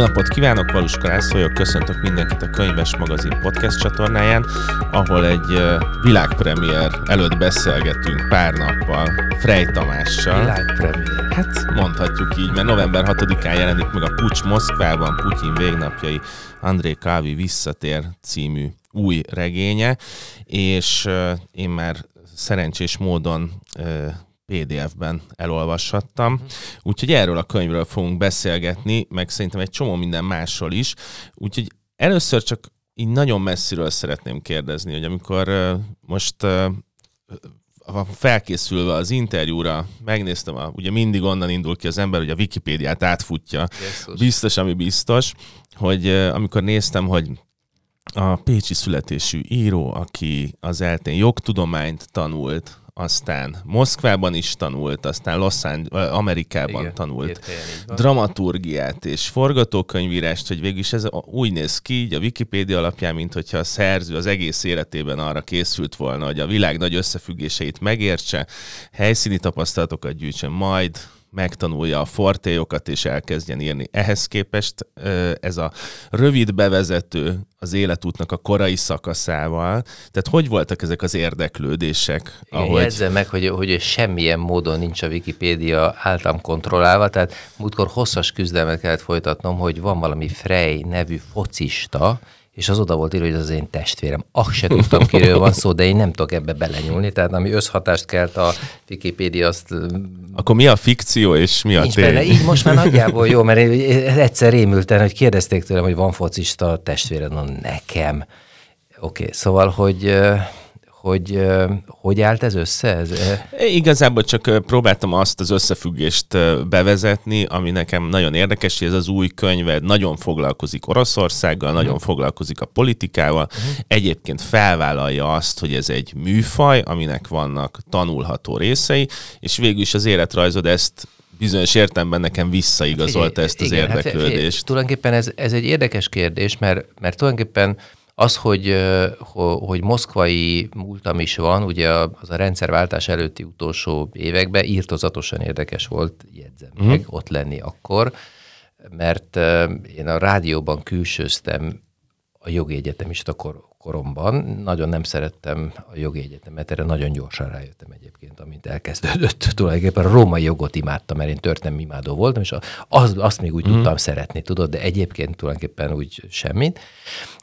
Napot kívánok, Valuska László vagyok, köszöntök mindenkit a Könyves Magazin podcast csatornáján, ahol egy világpremier előtt beszélgetünk pár nappal Frey Tamással. Világpremier. Hát mondhatjuk így, mert november 6-án jelenik meg a Pucs Moszkvában, Putyin végnapjai, André Kávi visszatér című új regénye, és én már szerencsés módon PDF-ben elolvashattam. Uh-huh. Úgyhogy erről a könyvről fogunk beszélgetni, meg szerintem egy csomó minden másról is. Úgyhogy először csak így nagyon messziről szeretném kérdezni, hogy amikor uh, most uh, felkészülve az interjúra, megnéztem, a, ugye mindig onnan indul ki az ember, hogy a Wikipédiát átfutja. Jesus. Biztos, ami biztos, hogy uh, amikor néztem, hogy a pécsi születésű író, aki az eltén jogtudományt tanult, aztán Moszkvában is tanult, aztán Los Angeles, Amerikában Igen, tanult. dramaturgiát és forgatókönyvírást, hogy végül is ez úgy néz ki, így a Wikipédia alapján, mint hogyha a szerző az egész életében arra készült volna, hogy a világ nagy összefüggéseit megértse, helyszíni tapasztalatokat gyűjtsen, majd megtanulja a fortéjokat és elkezdjen írni. Ehhez képest ez a rövid bevezető az életútnak a korai szakaszával, tehát hogy voltak ezek az érdeklődések? Ahogy... Jegyzem meg, hogy, hogy semmilyen módon nincs a Wikipédia általam kontrollálva, tehát múltkor hosszas küzdelmet kellett folytatnom, hogy van valami Frey nevű focista, és az oda volt írva, hogy az én testvérem. Ah, se tudtam, kiről van szó, de én nem tudok ebbe belenyúlni, tehát ami összhatást kelt a Wikipédia, azt... Akkor mi a fikció, és mi a tény? Benne. Így most már nagyjából jó, mert egyszer rémülten, hogy kérdezték tőlem, hogy van focista testvéred, no nekem. Oké, okay, szóval, hogy hogy hogy állt ez össze? Ez... Igazából csak próbáltam azt az összefüggést bevezetni, ami nekem nagyon érdekes, hogy ez az új könyved nagyon foglalkozik Oroszországgal, uh-huh. nagyon foglalkozik a politikával, uh-huh. egyébként felvállalja azt, hogy ez egy műfaj, aminek vannak tanulható részei, és végül is az életrajzod ezt bizonyos értelemben nekem visszaigazolta ezt az igen, hát érdeklődést. Hát, tulajdonképpen ez, ez egy érdekes kérdés, mert, mert tulajdonképpen az, hogy, hogy moszkvai múltam is van, ugye az a rendszerváltás előtti utolsó években írtozatosan érdekes volt, jegyzem uh-huh. meg, ott lenni akkor, mert én a rádióban külsőztem a jogi egyetemista kor, koromban. Nagyon nem szerettem a jogi egyetemet, erre nagyon gyorsan rájöttem egyébként, amint elkezdődött. Tulajdonképpen a római jogot imádtam, mert én történelmi imádó voltam, és az, azt még úgy mm. tudtam szeretni, tudod, de egyébként tulajdonképpen úgy semmit.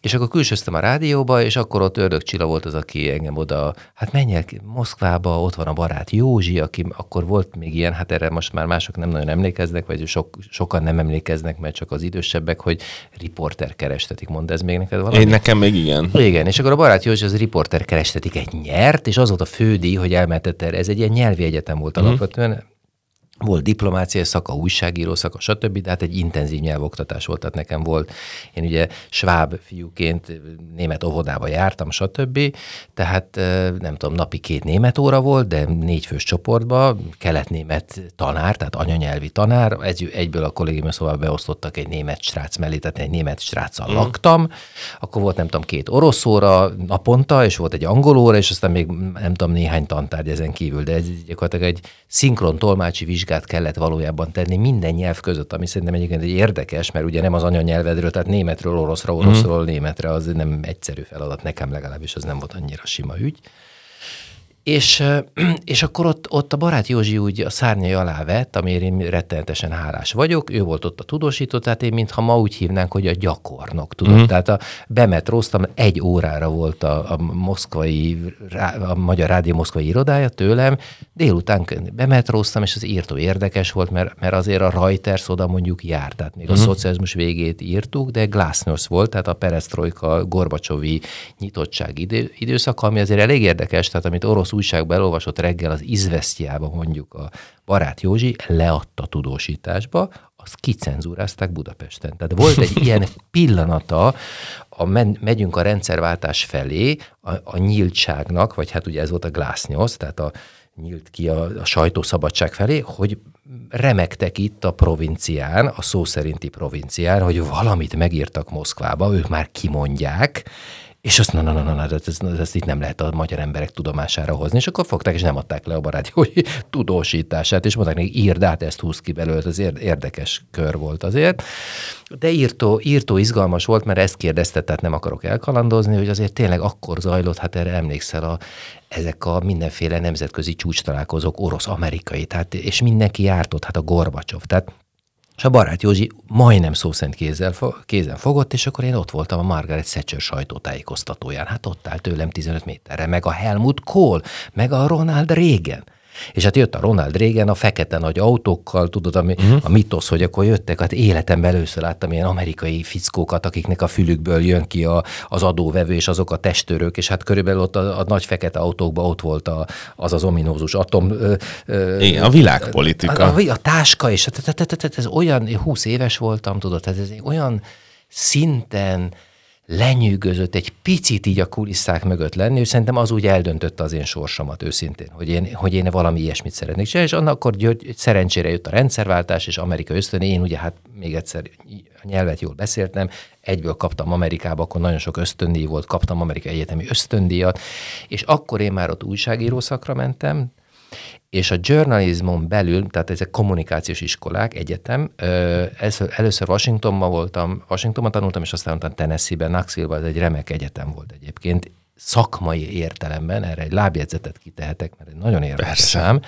És akkor külsőztem a rádióba, és akkor ott Ördög Csilla volt az, aki engem oda, hát menj el Moszkvába, ott van a barát Józsi, aki akkor volt még ilyen, hát erre most már mások nem nagyon emlékeznek, vagy sok, sokan nem emlékeznek, mert csak az idősebbek, hogy riporter kerestetik, mond ez még neked valami? Én nekem még igen. Igen, és akkor a barát Józsi az riporter kerestetik egy nyert, és az volt a fődíj, hogy elmentett erre. Ez egy ilyen nyelvi egyetem volt mm. alapvetően, volt diplomáciai szaka, újságíró szaka, stb., de hát egy intenzív nyelvoktatás volt, tehát nekem volt, én ugye sváb fiúként német óvodába jártam, stb., tehát nem tudom, napi két német óra volt, de négy fős csoportba, kelet-német tanár, tehát anyanyelvi tanár, egy, egyből a kollégium szóval beosztottak egy német srác mellé, tehát egy német sráccal mm. laktam, akkor volt nem tudom, két orosz óra naponta, és volt egy angol óra, és aztán még nem tudom, néhány tantárgy ezen kívül, de ez gyakorlatilag egy szinkron tolmácsi vizsgálat vizsgát kellett valójában tenni minden nyelv között, ami szerintem egyébként egy érdekes, mert ugye nem az anyanyelvedről, tehát németről oroszra, oroszról mm. németre, az nem egyszerű feladat, nekem legalábbis az nem volt annyira sima ügy. És, és akkor ott, ott a barát Józsi úgy a szárnyai alá vett, amiért én rettenetesen hálás vagyok. Ő volt ott a tudósító, tehát én mintha ma úgy hívnánk, hogy a gyakornok, tudod. Mm. Tehát a, bemetróztam, egy órára volt a, a moszkvai, a Magyar Rádió moszkvai irodája tőlem, délután bemetróztam, és az írtó érdekes volt, mert, mert azért a Reuters oda mondjuk járt, tehát még mm. a mhm. szocializmus végét írtuk, de Glasnost volt, tehát a perestroika, Gorbacsovi nyitottság idő, időszaka, ami azért elég érdekes, tehát amit orosz újságban elolvasott reggel az izvesztjába mondjuk a barát Józsi leadta tudósításba, azt kicenzúrázták Budapesten. Tehát volt egy ilyen pillanata, a men, megyünk a rendszerváltás felé, a, a nyíltságnak, vagy hát ugye ez volt a glásznyos, tehát a nyílt ki a, a sajtószabadság felé, hogy remektek itt a provincián, a szó szerinti provincián, hogy valamit megírtak Moszkvába, ők már kimondják, És azt, na, na, na, na, na ezt, ezt, itt nem lehet a magyar emberek tudomására hozni. És akkor fogták, és nem adták le a baráti tudósítását, és mondták neki, írd át, ezt húz ki belőle, ez érdekes kör volt azért. De írtó, írtó izgalmas volt, mert ezt kérdezte, tehát nem akarok elkalandozni, hogy azért tényleg akkor zajlott, hát erre emlékszel, a, ezek a mindenféle nemzetközi csúcs találkozók, orosz-amerikai, tehát, és mindenki járt ott, hát a Gorbacsov. Tehát és a barát Józsi majdnem szó szerint kézzel, kézen fogott, és akkor én ott voltam a Margaret Thatcher sajtótájékoztatóján. Hát ott állt tőlem 15 méterre, meg a Helmut Kohl, meg a Ronald Reagan. És hát jött a Ronald Reagan a fekete nagy autókkal, tudod, ami, uh-huh. a mitosz, hogy akkor jöttek, hát életemben először láttam ilyen amerikai fickókat, akiknek a fülükből jön ki a, az adóvevő, és azok a testőrök, és hát körülbelül ott a, a nagy fekete autókban ott volt a, az az ominózus atom. Ö, ö, Igen, a világpolitika. A, a, a táska is, ez olyan, 20 éves voltam, tudod, ez olyan szinten lenyűgözött egy picit így a kulisszák mögött lenni, és szerintem az úgy eldöntötte az én sorsomat őszintén, hogy én, hogy én valami ilyesmit szeretnék csinálni, és annak akkor gyögy, szerencsére jött a rendszerváltás, és Amerika ösztöni, én ugye hát még egyszer a nyelvet jól beszéltem, egyből kaptam Amerikába, akkor nagyon sok ösztöndíj volt, kaptam Amerikai Egyetemi ösztöndíjat, és akkor én már ott újságíró szakra mentem, és a journalismon belül, tehát ezek kommunikációs iskolák, egyetem, először Washingtonban voltam, Washingtonban tanultam, és aztán utána Tennessee-ben, Knoxville-ben, ez egy remek egyetem volt egyébként, szakmai értelemben, erre egy lábjegyzetet kitehetek, mert egy nagyon érdekes ám,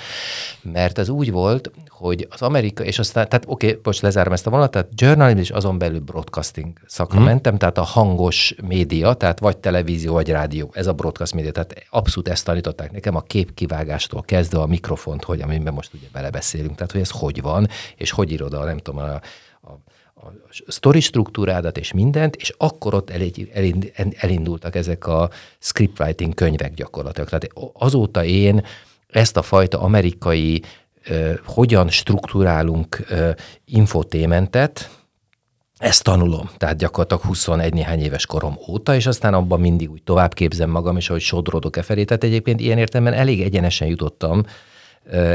mert az úgy volt, hogy az Amerika, és aztán, tehát oké, okay, most lezárom ezt a vonalat, tehát journalism és azon belül broadcasting szakra hmm. mentem, tehát a hangos média, tehát vagy televízió, vagy rádió, ez a broadcast média, tehát abszolút ezt tanították nekem a képkivágástól kezdve a mikrofont, hogy amiben most ugye belebeszélünk, tehát hogy ez hogy van, és hogy írod a, nem tudom, a, a sztori struktúrádat és mindent, és akkor ott elindultak ezek a scriptwriting könyvek gyakorlatilag. Tehát azóta én ezt a fajta amerikai hogyan struktúrálunk infotémentet, ezt tanulom, tehát gyakorlatilag 21 néhány éves korom óta, és aztán abban mindig úgy tovább képzem magam, és ahogy sodrodok e felé. Tehát egyébként ilyen értelemben elég egyenesen jutottam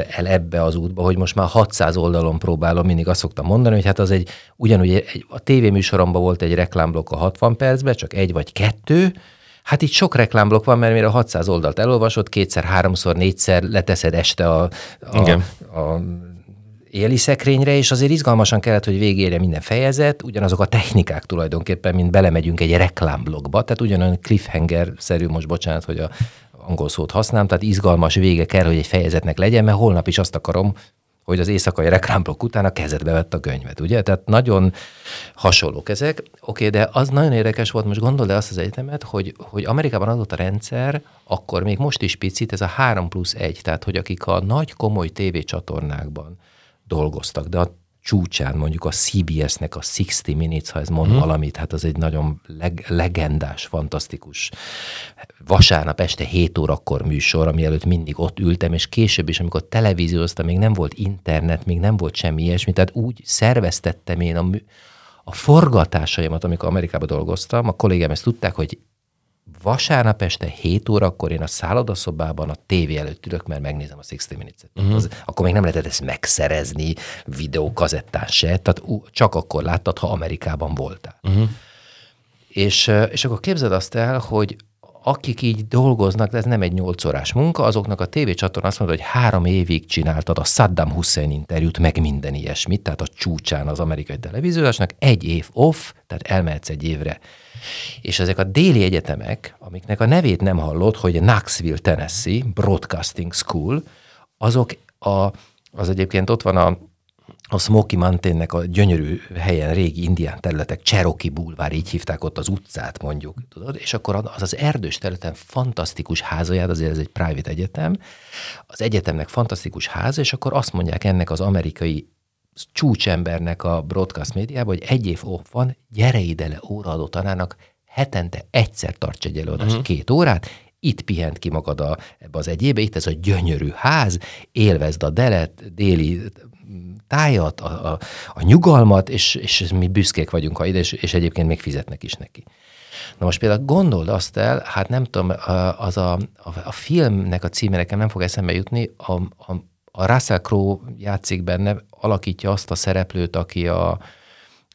el ebbe az útba, hogy most már 600 oldalon próbálom, mindig azt szoktam mondani, hogy hát az egy, ugyanúgy egy, a tévéműsoromban volt egy reklámblokk a 60 percben, csak egy vagy kettő, Hát itt sok reklámblokk van, mert mire a 600 oldalt elolvasod, kétszer, háromszor, négyszer leteszed este a, a, Igen. a éli szekrényre, és azért izgalmasan kellett, hogy végére minden fejezet, ugyanazok a technikák tulajdonképpen, mint belemegyünk egy reklámblogba, tehát ugyanolyan cliffhanger-szerű, most bocsánat, hogy a angol szót használom, tehát izgalmas vége kell, hogy egy fejezetnek legyen, mert holnap is azt akarom, hogy az éjszakai reklámblokk után a kezedbe vett a könyvet, ugye? Tehát nagyon hasonlók ezek. Oké, de az nagyon érdekes volt, most gondold el azt az egyetemet, hogy, hogy Amerikában adott a rendszer, akkor még most is picit, ez a 3 plusz 1, tehát hogy akik a nagy komoly tévécsatornákban dolgoztak, de a csúcsán, mondjuk a CBS-nek a 60 Minutes, ha ez mond hmm. valamit, hát az egy nagyon leg- legendás, fantasztikus vasárnap este 7 órakor műsor, ami előtt mindig ott ültem, és később is, amikor televízióztam, még nem volt internet, még nem volt semmi ilyesmi, tehát úgy szerveztettem én a, mű- a forgatásaimat, amikor Amerikában dolgoztam, a kollégám ezt tudták, hogy vasárnap este 7 órakor én a szállodaszobában a tévé előtt ülök, mert megnézem a 60 Minutes-et. Uh-huh. Az, akkor még nem lehetett ezt megszerezni videókazettán se, tehát csak akkor láttad, ha Amerikában voltál. Uh-huh. És, és akkor képzeld azt el, hogy akik így dolgoznak, de ez nem egy nyolc órás munka, azoknak a tévécsatorna azt mondta, hogy három évig csináltad a Saddam Hussein interjút, meg minden ilyesmit, tehát a csúcsán az amerikai televíziósnak, egy év off, tehát elmehetsz egy évre és ezek a déli egyetemek, amiknek a nevét nem hallott, hogy Knoxville, Tennessee, Broadcasting School, azok a, az egyébként ott van a, a Smoky Mountainnek a gyönyörű helyen, régi indián területek, Cherokee Boulevard, így hívták ott az utcát mondjuk, tudod, és akkor az az erdős területen fantasztikus házaját, azért ez egy private egyetem, az egyetemnek fantasztikus háza, és akkor azt mondják ennek az amerikai csúcsembernek a broadcast médiában, hogy egy év off van, gyere ide le óraadó tanárnak, hetente egyszer tarts egy előadást, uh-huh. két órát, itt pihent ki magad a, ebbe az egyébe, itt ez a gyönyörű ház, élvezd a delet, déli tájat, a, a, a nyugalmat, és, és mi büszkék vagyunk, ha ide, és, és egyébként még fizetnek is neki. Na most például gondold azt el, hát nem tudom, az a, a, a filmnek a címe nekem nem fog eszembe jutni, a, a, a Russell Crowe játszik benne, alakítja azt a szereplőt, aki a,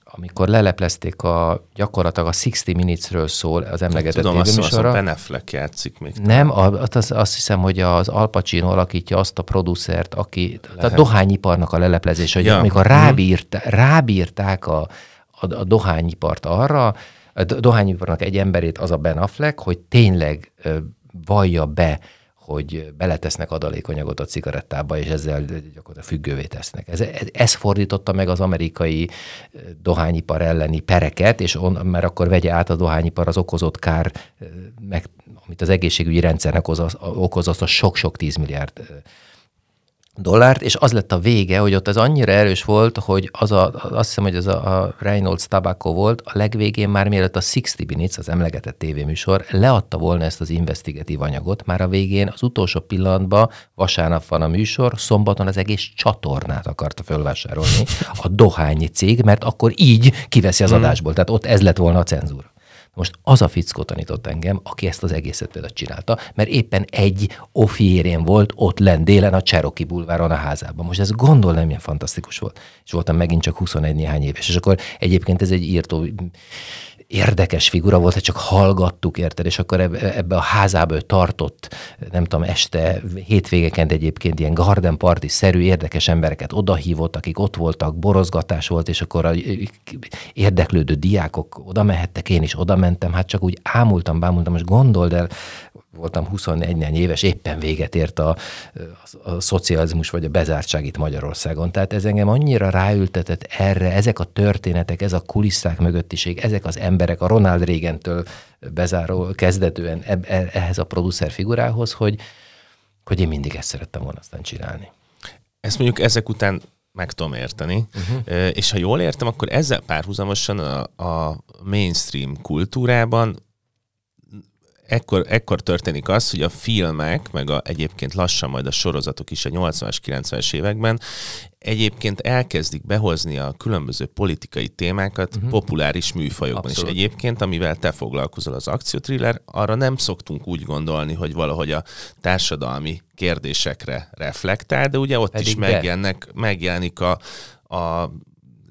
amikor leleplezték a gyakorlatilag a 60 Minutes-ről szól az emlegetett Tudom, azt tévéműsorra. Ben Affleck játszik még. Nem, az, az, azt hiszem, hogy az Al Pacino alakítja azt a producert, aki, a dohányiparnak a leleplezés, hogy Ja. amikor Mhm. rábírt, rábírták a, a, a dohányipart arra, a do- dohányiparnak egy emberét az a Ben Affleck, hogy tényleg vallja be, hogy beletesznek adalékanyagot a cigarettába, és ezzel gyakorlatilag függővé tesznek. Ez, ez, fordította meg az amerikai ö, dohányipar elleni pereket, és on, mert akkor vegye át a dohányipar az okozott kár, ö, meg, amit az egészségügyi rendszernek okoz, okoz azt a sok-sok tízmilliárd ö, dollárt, és az lett a vége, hogy ott ez annyira erős volt, hogy az a, azt hiszem, hogy ez a, a Reynolds Tobacco volt, a legvégén már mielőtt a 60 Minutes, az emlegetett tévéműsor, leadta volna ezt az investigatív anyagot, már a végén az utolsó pillanatban, vasárnap van a műsor, szombaton az egész csatornát akarta fölvásárolni a dohányi cég, mert akkor így kiveszi az adásból, tehát ott ez lett volna a cenzúra. Most az a fickó tanított engem, aki ezt az egészet például csinálta, mert éppen egy ofiérén volt ott lent délen a Cherokee bulváron a házában. Most ez gondol nem milyen fantasztikus volt. És voltam megint csak 21 néhány éves. És akkor egyébként ez egy írtó érdekes figura volt, csak hallgattuk, érted, és akkor ebbe, a házába ő tartott, nem tudom, este, hétvégeken egyébként ilyen garden party-szerű érdekes embereket odahívott, akik ott voltak, borozgatás volt, és akkor a érdeklődő diákok oda mehettek, én is oda mentem, hát csak úgy ámultam, bámultam, most gondold el, voltam 21 éves, éppen véget ért a, a, a szocializmus vagy a bezártság itt Magyarországon. Tehát ez engem annyira ráültetett erre, ezek a történetek, ez a kulisszák mögöttiség, ezek az emberek, a Ronald Reagan-től bezáró kezdetően e, e, ehhez a producer figurához, hogy, hogy én mindig ezt szerettem volna aztán csinálni. Ezt mondjuk ezek után meg tudom érteni, uh-huh. és ha jól értem, akkor ezzel párhuzamosan a, a mainstream kultúrában ekkor, ekkor történik az, hogy a filmek, meg a, egyébként lassan majd a sorozatok is a 80-as, 90-es években egyébként elkezdik behozni a különböző politikai témákat uh-huh. populáris műfajokban. Abszolút. És egyébként, amivel te foglalkozol az akciótriller, arra nem szoktunk úgy gondolni, hogy valahogy a társadalmi kérdésekre reflektál, de ugye ott Pedig is megjelennek, megjelenik a, a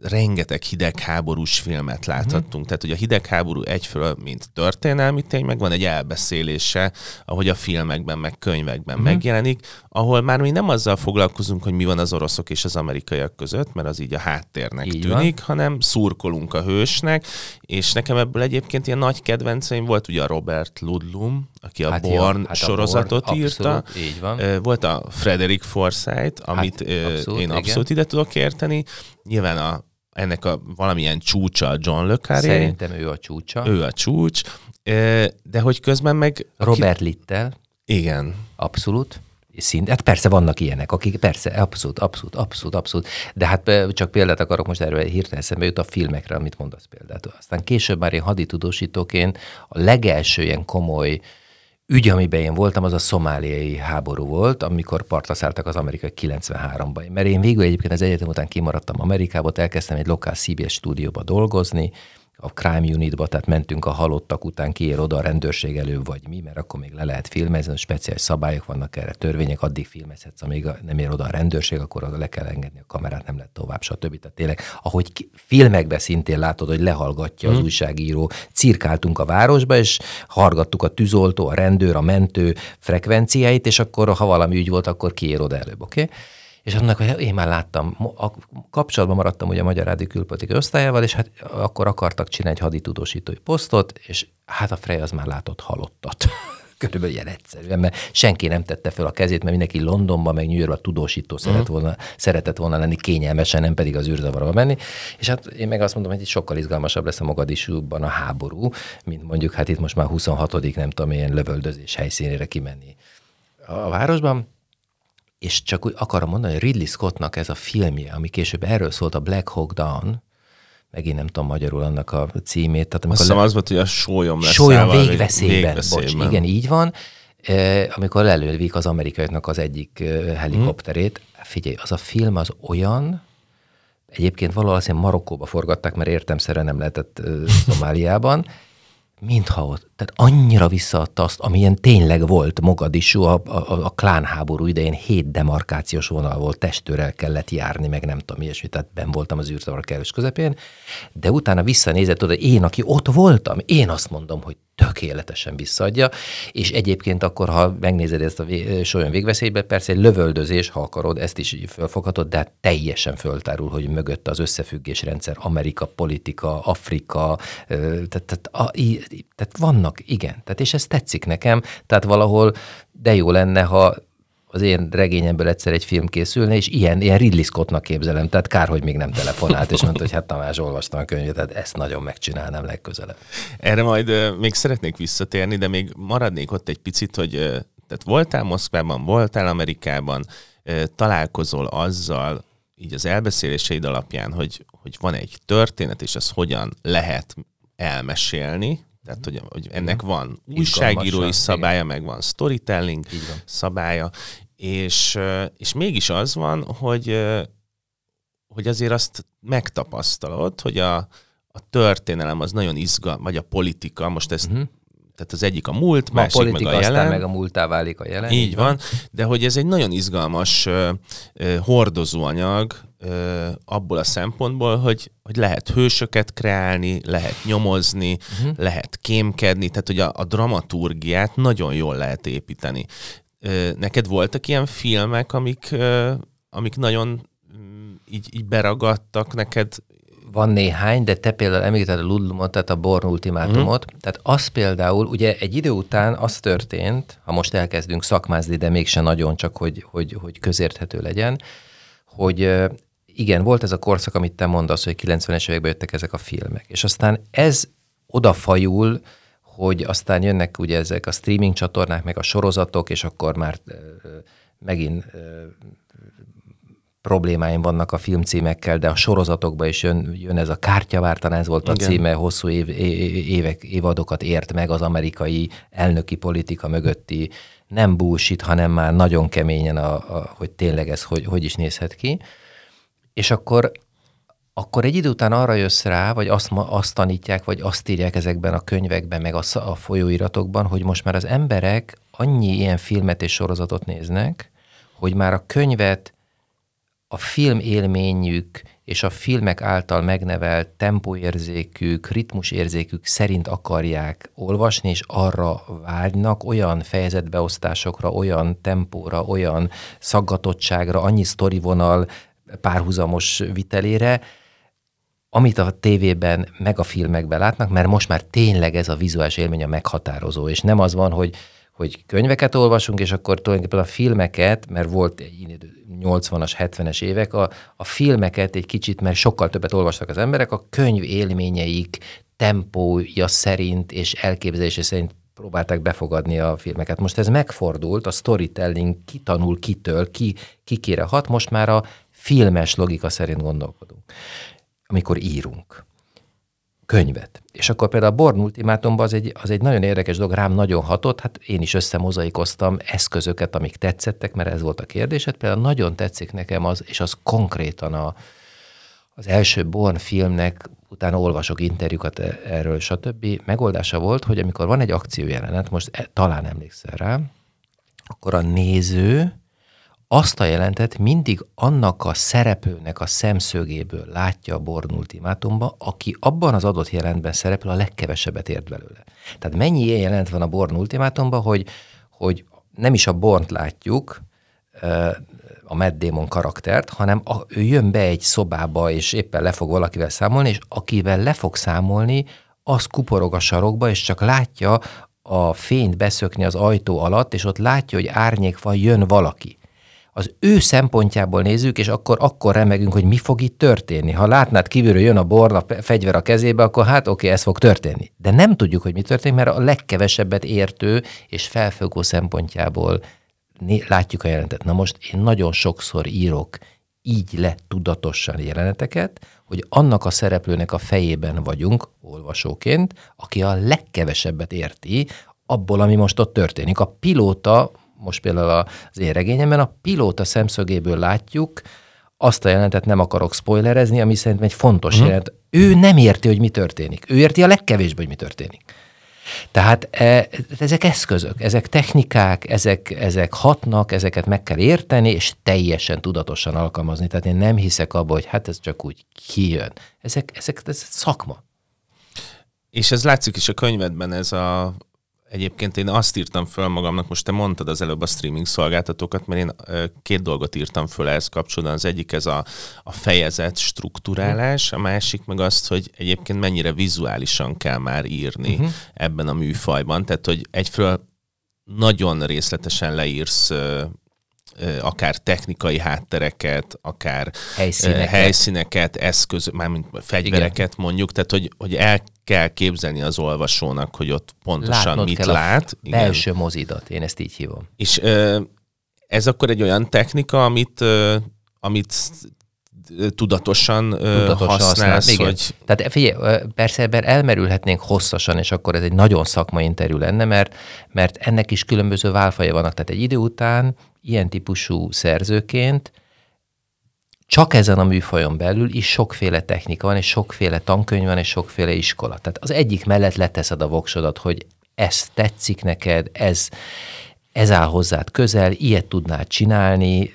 rengeteg hidegháborús filmet láthattunk. Mm. Tehát, hogy a hidegháború egyfelől, mint történelmi tény, meg van egy elbeszélése, ahogy a filmekben, meg könyvekben mm. megjelenik, ahol már mi nem azzal foglalkozunk, hogy mi van az oroszok és az amerikaiak között, mert az így a háttérnek így tűnik, van. hanem szurkolunk a hősnek, és nekem ebből egyébként ilyen nagy kedvenceim volt ugye a Robert Ludlum, aki a hát Born hát sorozatot a Born, írta. Abszolút, így van. Volt a Frederick Forsyth, amit hát, abszolút, én abszolút igen. ide tudok érteni. Nyilván a ennek a valamilyen csúcsa John Le Carré. Szerintem ő a csúcsa. Ő a csúcs, de hogy közben meg... Robert Littel. Igen. Abszolút. Szint, hát persze vannak ilyenek, akik persze, abszolút, abszolút, abszolút, abszolút. De hát csak példát akarok most erről hirtelen szembe jut a filmekre, amit mondasz példát. Aztán később már én haditudósítóként a legelső ilyen komoly ügy, amiben én voltam, az a szomáliai háború volt, amikor partra az amerikai 93-ban. Mert én végül egyébként az egyetem után kimaradtam Amerikába, elkezdtem egy lokál CBS stúdióba dolgozni, a crime unitba, tehát mentünk a halottak után, kiér oda a rendőrség elő, vagy mi, mert akkor még le lehet filmezni, speciális szabályok vannak erre, törvények, addig filmezhetsz, amíg nem ér oda a rendőrség, akkor le kell engedni a kamerát, nem lehet tovább, stb. Tehát tényleg, ahogy filmekben szintén látod, hogy lehallgatja hmm. az újságíró, cirkáltunk a városba, és hargattuk a tűzoltó, a rendőr, a mentő frekvenciáit, és akkor, ha valami ügy volt, akkor kiér oda előbb, oké? Okay? És annak, hogy én már láttam, a kapcsolatban maradtam ugye a Magyar Rádió külpolitikai osztályával, és hát akkor akartak csinálni egy haditudósítói posztot, és hát a Frey az már látott halottat. Körülbelül ilyen egyszerűen, mert senki nem tette fel a kezét, mert mindenki Londonban, meg New Yorkban tudósító uh-huh. szeret volna, szeretett volna lenni kényelmesen, nem pedig az űrzavarba menni. És hát én meg azt mondom, hogy itt sokkal izgalmasabb lesz a Mogadisúban a háború, mint mondjuk hát itt most már 26 nem tudom, ilyen lövöldözés helyszínére kimenni a városban és csak úgy akarom mondani, hogy Ridley Scottnak ez a filmje, ami később erről szólt, a Black Hawk Down, megint nem tudom magyarul annak a címét. Tehát Azt le... az volt, hogy a sólyom lesz. Sólyom végveszélyben. végveszélyben. Bocs, igen, így van. E, amikor lelővik az amerikaiaknak az egyik helikopterét. Hmm. Figyelj, az a film az olyan, egyébként valahol azt Marokkóba forgatták, mert értemszerűen nem lehetett Szomáliában, mintha ott, tehát annyira visszaadta azt, amilyen tényleg volt Mogadisú, a, a, a klánháború idején hét demarkációs vonal volt, testőrrel kellett járni, meg nem tudom, ilyesmi, tehát ben voltam az űrzavar kellős közepén, de utána visszanézett oda, én, aki ott voltam, én azt mondom, hogy tökéletesen visszaadja, és egyébként akkor, ha megnézed ezt a vé- solyon végveszélybe, persze egy lövöldözés, ha akarod, ezt is fölfoghatod, de hát teljesen föltárul, hogy mögött az összefüggésrendszer, Amerika, politika, Afrika, tehát, tehát, a, tehát vannak, igen, tehát és ez tetszik nekem, tehát valahol de jó lenne, ha az én regényemből egyszer egy film készülne, és ilyen, ilyen Ridley Scottnak képzelem, tehát kár, hogy még nem telefonált, és mondta, hogy hát Tamás, olvastam a könyvet, tehát ezt nagyon megcsinálnám legközelebb. Erre majd még szeretnék visszatérni, de még maradnék ott egy picit, hogy tehát voltál Moszkvában, voltál Amerikában, találkozol azzal, így az elbeszéléseid alapján, hogy, hogy van egy történet, és ez hogyan lehet elmesélni, tehát, hogy, hogy ennek van újságírói szabálya, meg van storytelling van. szabálya, és, és mégis az van, hogy, hogy azért azt megtapasztalod, hogy a, a történelem az nagyon izgal, vagy a politika, most ezt uh-huh. Tehát az egyik a múlt, Ma másik a politika, meg a jelen. meg a múltá válik a jelen. Így van, van, de hogy ez egy nagyon izgalmas uh, uh, hordozóanyag abból a szempontból, hogy, hogy lehet hősöket kreálni, lehet nyomozni, uh-huh. lehet kémkedni, tehát hogy a, a dramaturgiát nagyon jól lehet építeni. Neked voltak ilyen filmek, amik, amik nagyon mm, így, így beragadtak neked van néhány, de te például említetted a Ludlumot, tehát a Born ultimátumot. Mm. Tehát az például, ugye egy idő után az történt, ha most elkezdünk szakmázni, de mégse nagyon, csak hogy, hogy, hogy közérthető legyen, hogy igen, volt ez a korszak, amit te mondasz, hogy 90-es években jöttek ezek a filmek. És aztán ez odafajul, hogy aztán jönnek ugye ezek a streaming csatornák, meg a sorozatok, és akkor már megint problémáim vannak a filmcímekkel, de a sorozatokban is jön, jön ez a kártyavár, talán ez volt a Igen. címe, hosszú év, évek, évadokat ért meg az amerikai elnöki politika mögötti nem bullshit, hanem már nagyon keményen, a, a, hogy tényleg ez hogy, hogy is nézhet ki. És akkor akkor egy idő után arra jössz rá, vagy azt, azt tanítják, vagy azt írják ezekben a könyvekben, meg a, a folyóiratokban, hogy most már az emberek annyi ilyen filmet és sorozatot néznek, hogy már a könyvet a film élményük és a filmek által megnevelt tempóérzékük, ritmusérzékük szerint akarják olvasni, és arra vágynak olyan fejezetbeosztásokra, olyan tempóra, olyan szaggatottságra, annyi sztorivonal párhuzamos vitelére, amit a tévében, meg a filmekben látnak, mert most már tényleg ez a vizuális élmény a meghatározó, és nem az van, hogy hogy könyveket olvasunk, és akkor tulajdonképpen a filmeket, mert volt egy 80-as, 70-es évek, a, a filmeket egy kicsit, mert sokkal többet olvastak az emberek, a könyv élményeik tempója szerint és elképzelése szerint próbálták befogadni a filmeket. Most ez megfordult, a storytelling kitanul kitől, ki, kikére hat, most már a filmes logika szerint gondolkodunk, amikor írunk könyvet. És akkor például a Born Ultimátumban az egy, az egy nagyon érdekes dolog, rám nagyon hatott, hát én is összemozaikoztam eszközöket, amik tetszettek, mert ez volt a kérdésed. Például nagyon tetszik nekem az, és az konkrétan a, az első Born filmnek, utána olvasok interjúkat e, erről, stb. Megoldása volt, hogy amikor van egy akciójelenet, most e, talán emlékszel rá, akkor a néző azt a jelentet mindig annak a szereplőnek a szemszögéből látja a Born Ultimátumba, aki abban az adott jelentben szerepel, a legkevesebbet ért belőle. Tehát mennyi ilyen jelent van a Born Ultimátumban, hogy, hogy nem is a Bornt látjuk, a Matt Damon karaktert, hanem a, ő jön be egy szobába, és éppen le fog valakivel számolni, és akivel le fog számolni, az kuporog a sarokba, és csak látja a fényt beszökni az ajtó alatt, és ott látja, hogy árnyék van, jön valaki az ő szempontjából nézzük, és akkor, akkor remegünk, hogy mi fog itt történni. Ha látnád kívülről jön a borna fegyver a kezébe, akkor hát oké, ez fog történni. De nem tudjuk, hogy mi történik, mert a legkevesebbet értő és felfogó szempontjából látjuk a jelentet. Na most én nagyon sokszor írok így le tudatosan jeleneteket, hogy annak a szereplőnek a fejében vagyunk, olvasóként, aki a legkevesebbet érti abból, ami most ott történik. A pilóta most például az én regényemben, a pilóta szemszögéből látjuk, azt a jelentet nem akarok spoilerezni, ami szerintem egy fontos uh-huh. jelent. Ő nem érti, hogy mi történik. Ő érti a legkevésbé, hogy mi történik. Tehát e, ezek eszközök, ezek technikák, ezek, ezek hatnak, ezeket meg kell érteni, és teljesen tudatosan alkalmazni. Tehát én nem hiszek abba, hogy hát ez csak úgy kijön. Ezek, ezek ez szakma. És ez látszik is a könyvedben, ez a, Egyébként én azt írtam föl magamnak, most te mondtad az előbb a streaming szolgáltatókat, mert én két dolgot írtam föl ehhez kapcsolatban. Az egyik ez a, a fejezet struktúrálás, a másik meg azt, hogy egyébként mennyire vizuálisan kell már írni uh-huh. ebben a műfajban. Tehát, hogy egyfelől nagyon részletesen leírsz akár technikai háttereket, akár helyszíneket, helyszíneket eszköz, mármint fegyvereket Igen. mondjuk, tehát hogy, hogy el kell képzelni az olvasónak, hogy ott pontosan Látnod mit kell lát. A belső mozidat, én ezt így hívom. És ez akkor egy olyan technika, amit, amit tudatosan, tudatosan használsz, használ. hogy... Tehát figyelj, persze ebben elmerülhetnénk hosszasan, és akkor ez egy nagyon szakmai interjú lenne, mert, mert ennek is különböző válfaja vannak. Tehát egy idő után ilyen típusú szerzőként csak ezen a műfajon belül is sokféle technika van, és sokféle tankönyv van, és sokféle iskola. Tehát az egyik mellett leteszed a voksodat, hogy ez tetszik neked, ez, ez áll hozzád közel, ilyet tudnád csinálni,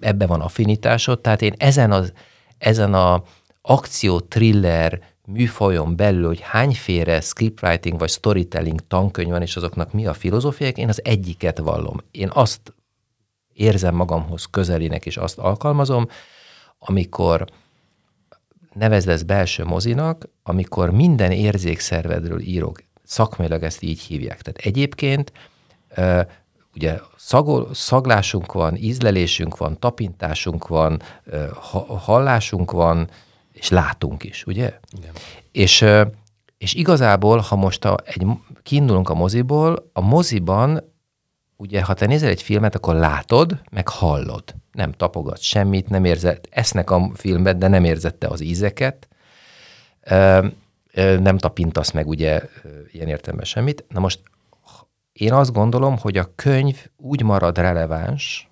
ebbe van affinitásod. Tehát én ezen, az, ezen a akció thriller műfajon belül, hogy hányféle scriptwriting vagy storytelling tankönyv van, és azoknak mi a filozófiák, én az egyiket vallom. Én azt érzem magamhoz közelinek, és azt alkalmazom, amikor nevezd ezt belső mozinak, amikor minden érzékszervedről írok, szakmailag ezt így hívják. Tehát egyébként ugye szagol, szaglásunk van, ízlelésünk van, tapintásunk van, hallásunk van, és látunk is, ugye? Igen. És, és igazából, ha most a, egy, kiindulunk a moziból, a moziban ugye, ha te nézel egy filmet, akkor látod, meg hallod. Nem tapogat semmit, nem érzed, esznek a filmet, de nem érzette az ízeket, nem tapintasz meg ugye ilyen értelemben semmit. Na most én azt gondolom, hogy a könyv úgy marad releváns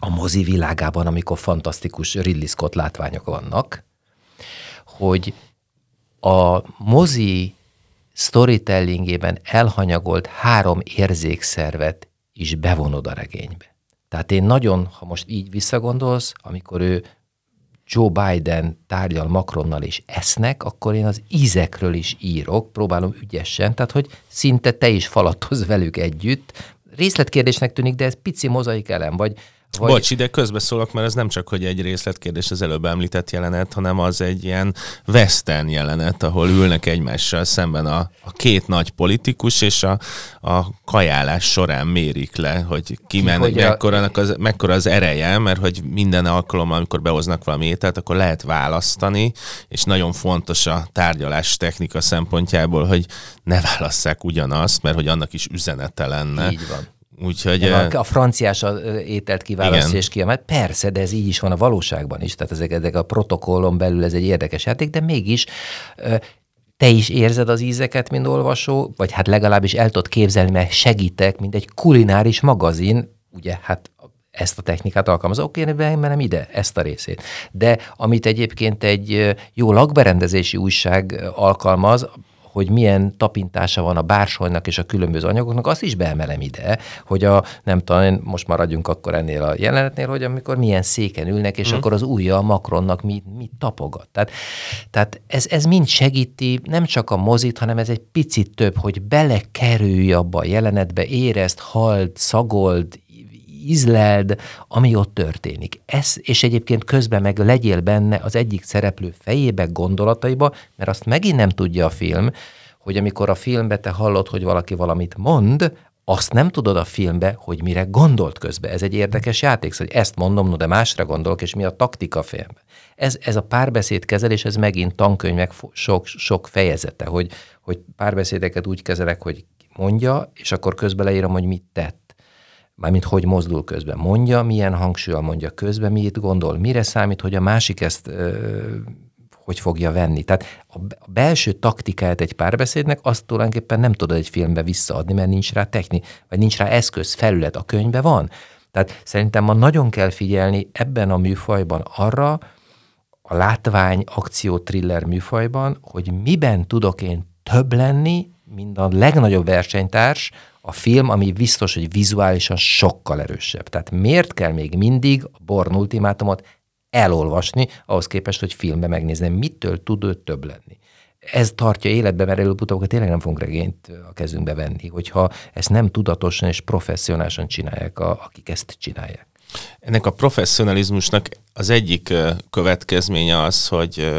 a mozi világában, amikor fantasztikus Ridley Scott látványok vannak, hogy a mozi storytellingében elhanyagolt három érzékszervet is bevonod a regénybe. Tehát én nagyon, ha most így visszagondolsz, amikor ő Joe Biden tárgyal Macronnal és esznek, akkor én az ízekről is írok, próbálom ügyesen, tehát hogy szinte te is falatoz velük együtt. Részletkérdésnek tűnik, de ez pici mozaik elem, vagy vagy... Bocs, ide közbeszólok, mert ez nem csak, hogy egy részletkérdés az előbb említett jelenet, hanem az egy ilyen western jelenet, ahol ülnek egymással szemben a, a két nagy politikus, és a, a kajálás során mérik le, hogy ki men, hogy mekkora, a... az, mekkora az ereje, mert hogy minden alkalommal, amikor behoznak valami ételt, akkor lehet választani, és nagyon fontos a tárgyalás technika szempontjából, hogy ne válasszák ugyanazt, mert hogy annak is üzenete lenne. Így van. Úgyhogy... A, a franciás ételt kiválaszt és kiemelt. Persze, de ez így is van a valóságban is. Tehát ezek, ezek a protokollon belül ez egy érdekes játék, de mégis te is érzed az ízeket, mint olvasó, vagy hát legalábbis el tudod képzelni, mert segítek, mint egy kulináris magazin, ugye hát ezt a technikát alkalmaz. Oké, én nem ide, ezt a részét. De amit egyébként egy jó lakberendezési újság alkalmaz, hogy milyen tapintása van a bársonynak és a különböző anyagoknak, azt is beemelem ide, hogy a, nem tudom, most maradjunk akkor ennél a jelenetnél, hogy amikor milyen széken ülnek, és mm. akkor az ujja a Macronnak mit, mit tapogat. Tehát, tehát ez, ez mind segíti nem csak a mozit, hanem ez egy picit több, hogy belekerülj abba a jelenetbe, érezd, hald, szagold, ízleld, ami ott történik. Ez, és egyébként közben meg legyél benne az egyik szereplő fejébe, gondolataiba, mert azt megint nem tudja a film, hogy amikor a filmbe te hallod, hogy valaki valamit mond, azt nem tudod a filmbe, hogy mire gondolt közben. Ez egy érdekes játék, hogy ezt mondom, no, de másra gondolok, és mi a taktika filmben. Ez, ez a párbeszédkezelés, ez megint tankönyvek sok, sok fejezete, hogy, hogy párbeszédeket úgy kezelek, hogy mondja, és akkor közben leírom, hogy mit tett mármint hogy mozdul közben. Mondja, milyen hangsúlyal mondja közben, mit gondol, mire számít, hogy a másik ezt ö, hogy fogja venni. Tehát a belső taktikáját egy párbeszédnek azt tulajdonképpen nem tudod egy filmbe visszaadni, mert nincs rá techni, vagy nincs rá eszköz, felület, a könyvbe van. Tehát szerintem ma nagyon kell figyelni ebben a műfajban arra, a látvány, akció, thriller műfajban, hogy miben tudok én több lenni, mint a legnagyobb versenytárs, a film, ami biztos, hogy vizuálisan sokkal erősebb. Tehát miért kell még mindig a Born Ultimátumot elolvasni, ahhoz képest, hogy filmbe megnézni, mitől tud ő több lenni. Ez tartja életbe, mert előbb-utóbb tényleg nem fogunk regényt a kezünkbe venni, hogyha ezt nem tudatosan és professzionálisan csinálják, a, akik ezt csinálják. Ennek a professzionalizmusnak az egyik következménye az, hogy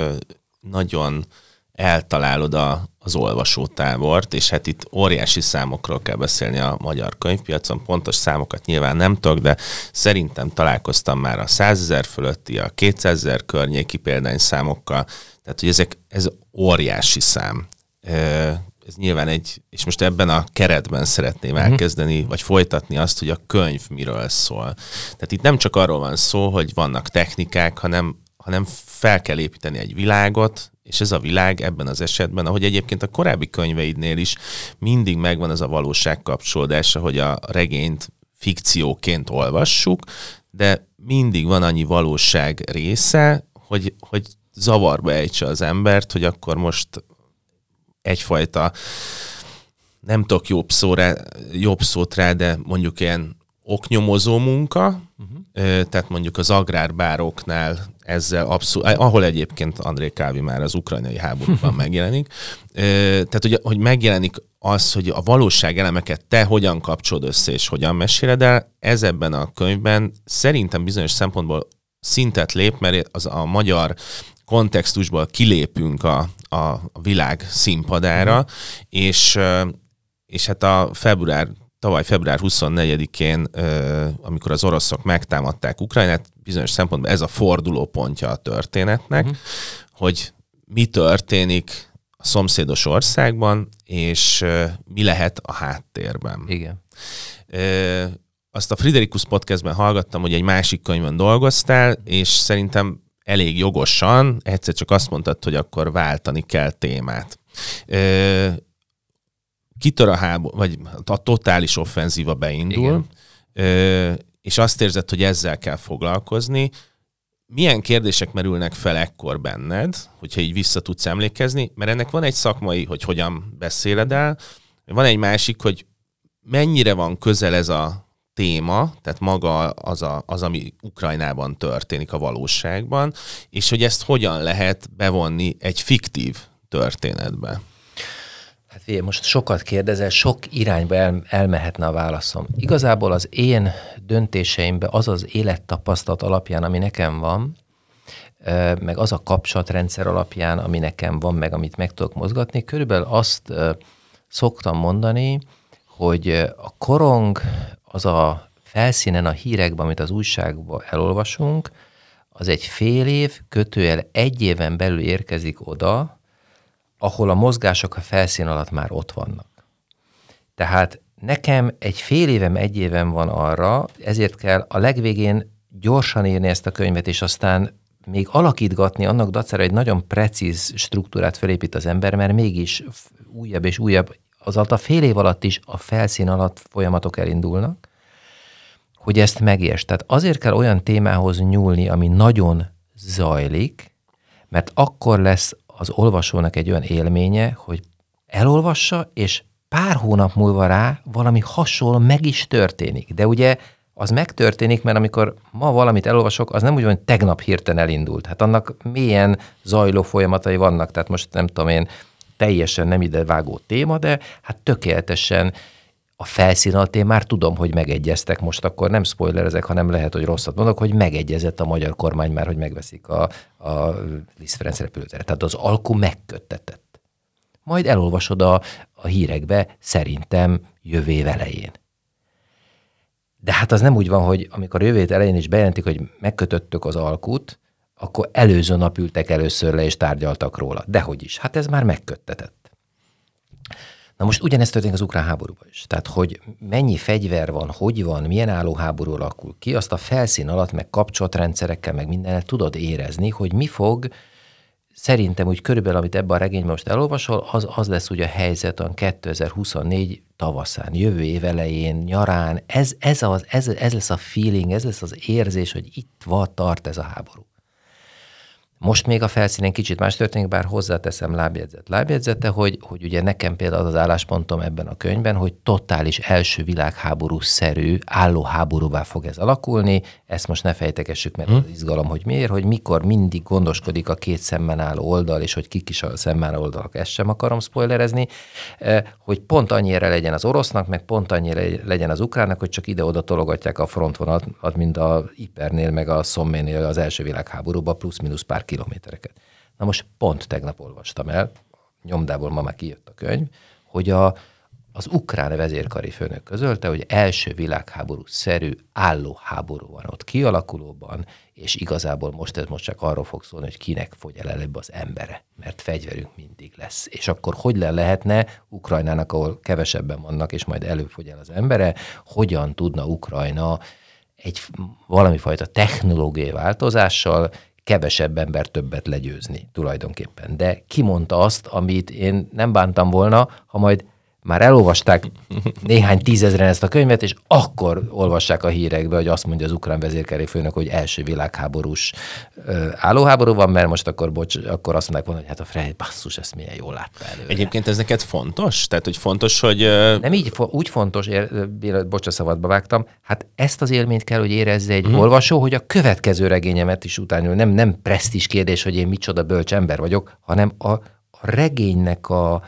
nagyon eltalálod a, az olvasótábort, és hát itt óriási számokról kell beszélni a magyar könyvpiacon, pontos számokat nyilván nem tudok, de szerintem találkoztam már a 100 ezer fölötti, a 200 ezer környéki példányszámokkal, tehát hogy ezek, ez óriási szám. Ez nyilván egy, és most ebben a keretben szeretném uh-huh. elkezdeni, vagy folytatni azt, hogy a könyv miről szól. Tehát itt nem csak arról van szó, hogy vannak technikák, hanem, hanem fel kell építeni egy világot, és ez a világ ebben az esetben, ahogy egyébként a korábbi könyveidnél is mindig megvan az a valóság kapcsolódása, hogy a regényt fikcióként olvassuk, de mindig van annyi valóság része, hogy, hogy zavarba ejtse az embert, hogy akkor most egyfajta nem tudok jobb, szóra, jobb szót rá, de mondjuk ilyen oknyomozó munka, uh-huh. Tehát mondjuk az agrárbároknál ezzel abszolút, ahol egyébként André Kávi már az ukrajnai háborúban megjelenik, tehát hogy, hogy megjelenik az, hogy a valóság elemeket te hogyan kapcsolod össze és hogyan meséled el, ez ebben a könyvben szerintem bizonyos szempontból szintet lép, mert az a magyar kontextusból kilépünk a, a, világ színpadára, uh-huh. és, és hát a február tavaly február 24-én, amikor az oroszok megtámadták Ukrajnát, bizonyos szempontból ez a fordulópontja a történetnek, uh-huh. hogy mi történik a szomszédos országban, és mi lehet a háttérben. Igen. Azt a Friderikus podcastben hallgattam, hogy egy másik könyvön dolgoztál, és szerintem elég jogosan egyszer csak azt mondtad, hogy akkor váltani kell témát kitör a háború, vagy a totális offenzíva beindul, Igen. és azt érzed, hogy ezzel kell foglalkozni, milyen kérdések merülnek fel ekkor benned, hogyha így vissza tudsz emlékezni, mert ennek van egy szakmai, hogy hogyan beszéled el, van egy másik, hogy mennyire van közel ez a téma, tehát maga az, a, az, ami Ukrajnában történik a valóságban, és hogy ezt hogyan lehet bevonni egy fiktív történetbe. Hát figyelj, most sokat kérdezel, sok irányba el, elmehetne a válaszom. Igazából az én döntéseimbe az az élettapasztalat alapján, ami nekem van, meg az a kapcsolatrendszer alapján, ami nekem van, meg amit meg tudok mozgatni, körülbelül azt szoktam mondani, hogy a korong az a felszínen a hírekben, amit az újságban elolvasunk, az egy fél év, kötőjel egy éven belül érkezik oda, ahol a mozgások a felszín alatt már ott vannak. Tehát nekem egy fél évem, egy évem van arra, ezért kell a legvégén gyorsan írni ezt a könyvet, és aztán még alakítgatni annak dacára egy nagyon precíz struktúrát felépít az ember, mert mégis újabb és újabb, az alatt a fél év alatt is a felszín alatt folyamatok elindulnak, hogy ezt megérts. Tehát azért kell olyan témához nyúlni, ami nagyon zajlik, mert akkor lesz az olvasónak egy olyan élménye, hogy elolvassa, és pár hónap múlva rá valami hasonló meg is történik. De ugye az megtörténik, mert amikor ma valamit elolvasok, az nem úgy van, hogy tegnap hirtelen elindult. Hát annak milyen zajló folyamatai vannak, tehát most nem tudom én, teljesen nem ide vágó téma, de hát tökéletesen a felszín alatt én már tudom, hogy megegyeztek, most akkor nem spoilerezek, hanem lehet, hogy rosszat mondok, hogy megegyezett a magyar kormány már, hogy megveszik a, a Liszt Ferenc repülőteret. Tehát az alku megköttetett. Majd elolvasod a, a hírekbe szerintem jövő elején. De hát az nem úgy van, hogy amikor jövő év elején is bejelentik, hogy megkötöttök az alkut, akkor előző nap ültek először le és tárgyaltak róla. Dehogy is. Hát ez már megköttetett. Na most ugyanezt történik az ukrán háborúban is. Tehát, hogy mennyi fegyver van, hogy van, milyen állóháború alakul ki, azt a felszín alatt, meg kapcsolatrendszerekkel, meg mindennel tudod érezni, hogy mi fog, szerintem úgy körülbelül, amit ebben a regényben most elolvasol, az, az lesz ugye a helyzet a 2024 tavaszán, jövő év elején, nyarán, ez, ez, az, ez, ez lesz a feeling, ez lesz az érzés, hogy itt van, tart ez a háború. Most még a felszínen kicsit más történik, bár hozzáteszem lábjegyzet lábjegyzete, hogy, hogy ugye nekem például az álláspontom ebben a könyvben, hogy totális első világháború-szerű álló háborúvá fog ez alakulni. Ezt most ne fejtekessük meg hmm. az izgalom, hogy miért, hogy mikor mindig gondoskodik a két szemben álló oldal, és hogy kik is a szemben álló oldalak, ezt sem akarom spoilerezni, eh, hogy pont annyira legyen az orosznak, meg pont annyira legyen az ukránnak, hogy csak ide-oda tologatják a frontvonalat, mint a Ipernél, meg a Szomménél az első világháborúban, plusz-minusz pár kilométereket. Na most pont tegnap olvastam el, nyomdából ma már kijött a könyv, hogy a, az ukrán vezérkari főnök közölte, hogy első világháború-szerű álló háború van ott kialakulóban, és igazából most ez most csak arról fog szólni, hogy kinek fogy el előbb az embere, mert fegyverünk mindig lesz. És akkor hogy le lehetne Ukrajnának, ahol kevesebben vannak, és majd előbb fogy el az embere, hogyan tudna Ukrajna egy valami fajta technológiai változással kevesebb ember többet legyőzni tulajdonképpen. De kimondta azt, amit én nem bántam volna, ha majd már elolvasták néhány tízezren ezt a könyvet, és akkor olvassák a hírekbe, hogy azt mondja az ukrán vezérkari főnök, hogy első világháborús ö, állóháború van, mert most akkor, bocs, akkor azt mondják volna, hogy hát a Frej, basszus, ezt milyen jól látta előre. Egyébként ez neked fontos? Tehát, hogy fontos, hogy... Nem így, úgy fontos, ér, bocs, a szabadba vágtam, hát ezt az élményt kell, hogy érezze egy hmm. olvasó, hogy a következő regényemet is utánul, nem, nem presztis kérdés, hogy én micsoda bölcs ember vagyok, hanem a, a regénynek a,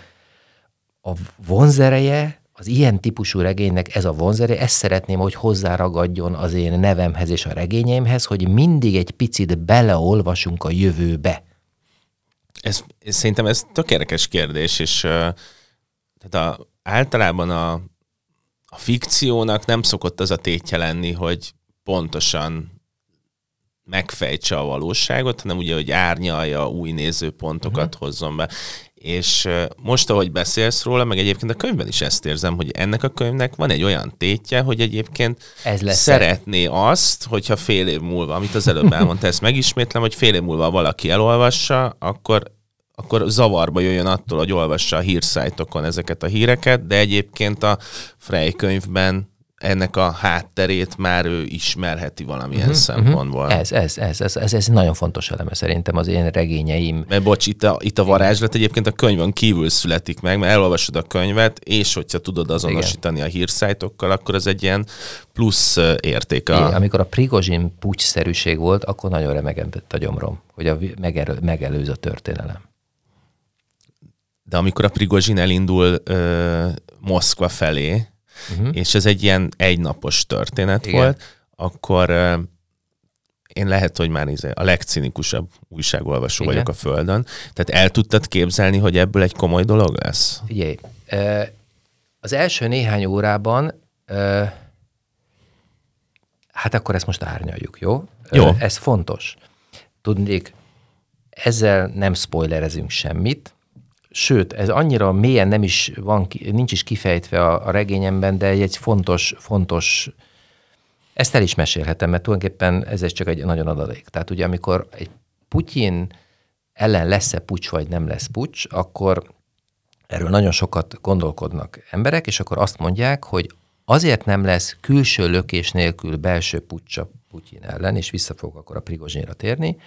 a vonzereje, az ilyen típusú regénynek ez a vonzereje, ezt szeretném, hogy hozzáragadjon az én nevemhez és a regényeimhez, hogy mindig egy picit beleolvasunk a jövőbe. Ez, szerintem ez tökéletes kérdés, és uh, tehát a, általában a, a fikciónak nem szokott az a tétje lenni, hogy pontosan megfejtse a valóságot, hanem ugye, hogy árnyalja, új nézőpontokat uh-huh. hozzon be. És most, ahogy beszélsz róla, meg egyébként a könyvben is ezt érzem, hogy ennek a könyvnek van egy olyan tétje, hogy egyébként Ez lesz. szeretné azt, hogyha fél év múlva, amit az előbb elmondta, ezt megismétlem, hogy fél év múlva valaki elolvassa, akkor akkor zavarba jöjjön attól, hogy olvassa a hírszájtokon ezeket a híreket, de egyébként a Frey könyvben ennek a hátterét már ő ismerheti valamilyen uh-huh, szempontból. Uh-huh. Ez, ez, ez, ez, ez, ez nagyon fontos eleme szerintem az én regényeim. Mert bocs, itt a, itt a varázslat egyébként a könyvön kívül születik meg, mert elolvasod a könyvet, és hogyha tudod azonosítani Igen. a hírszájtokkal, akkor ez egy ilyen plusz érték. A... Igen, amikor a Prigozsin pucsszerűség volt, akkor nagyon remegentett a gyomrom, hogy a megelő, megelőz a történelem. De amikor a Prigozsin elindul ö, Moszkva felé, uh-huh. és ez egy ilyen egynapos történet Igen. volt, akkor uh, én lehet, hogy már izé a legcinikusabb újságolvasó Igen. vagyok a Földön. Tehát el tudtad képzelni, hogy ebből egy komoly dolog lesz? Figyelj, az első néhány órában, hát akkor ezt most árnyaljuk, jó? Jó. Ez fontos. Tudnék, ezzel nem spoilerezünk semmit, sőt, ez annyira mélyen nem is van, nincs is kifejtve a, a regényemben, de egy, fontos, fontos, ezt el is mesélhetem, mert tulajdonképpen ez csak egy nagyon adalék. Tehát ugye, amikor egy Putyin ellen lesz-e pucs, vagy nem lesz pucs, akkor erről nagyon sokat gondolkodnak emberek, és akkor azt mondják, hogy azért nem lesz külső lökés nélkül belső pucsa Putyin ellen, és vissza fogok akkor a Prigozsinra térni,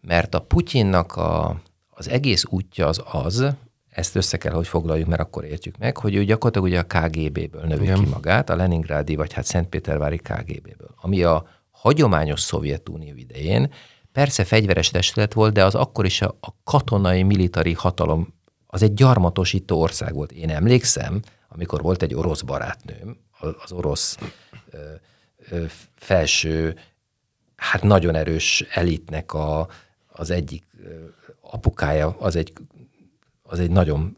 mert a Putyinnak a az egész útja az az, ezt össze kell, hogy foglaljuk, mert akkor értjük meg, hogy ő gyakorlatilag ugye a KGB-ből növi ki magát, a Leningrádi vagy hát Szentpétervári KGB-ből, ami a hagyományos Szovjetunió idején persze fegyveres testület volt, de az akkor is a, a katonai, militári hatalom, az egy gyarmatosító ország volt. Én emlékszem, amikor volt egy orosz barátnőm, az orosz ö, ö, felső, hát nagyon erős elitnek a, az egyik apukája az egy, az egy nagyon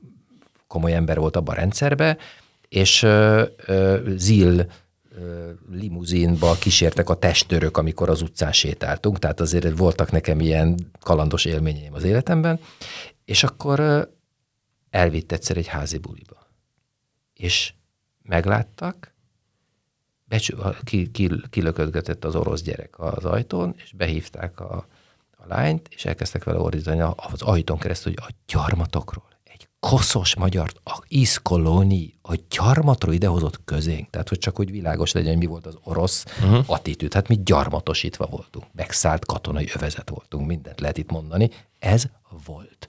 komoly ember volt abban a rendszerben, és uh, uh, Zil uh, limuzinba kísértek a testőrök, amikor az utcán sétáltunk, tehát azért voltak nekem ilyen kalandos élményeim az életemben, és akkor elvitt egyszer egy házi buliba. És megláttak, becsü, ki, ki, kilöködgetett az orosz gyerek az ajtón, és behívták a, a lányt, és elkezdtek vele ordítani az ajtón keresztül, hogy a gyarmatokról egy koszos magyar, a iszkolóni, a gyarmatról idehozott közénk. Tehát, hogy csak hogy világos legyen, mi volt az orosz uh-huh. attitűd. Hát mi gyarmatosítva voltunk. Megszállt katonai övezet voltunk, mindent lehet itt mondani. Ez volt.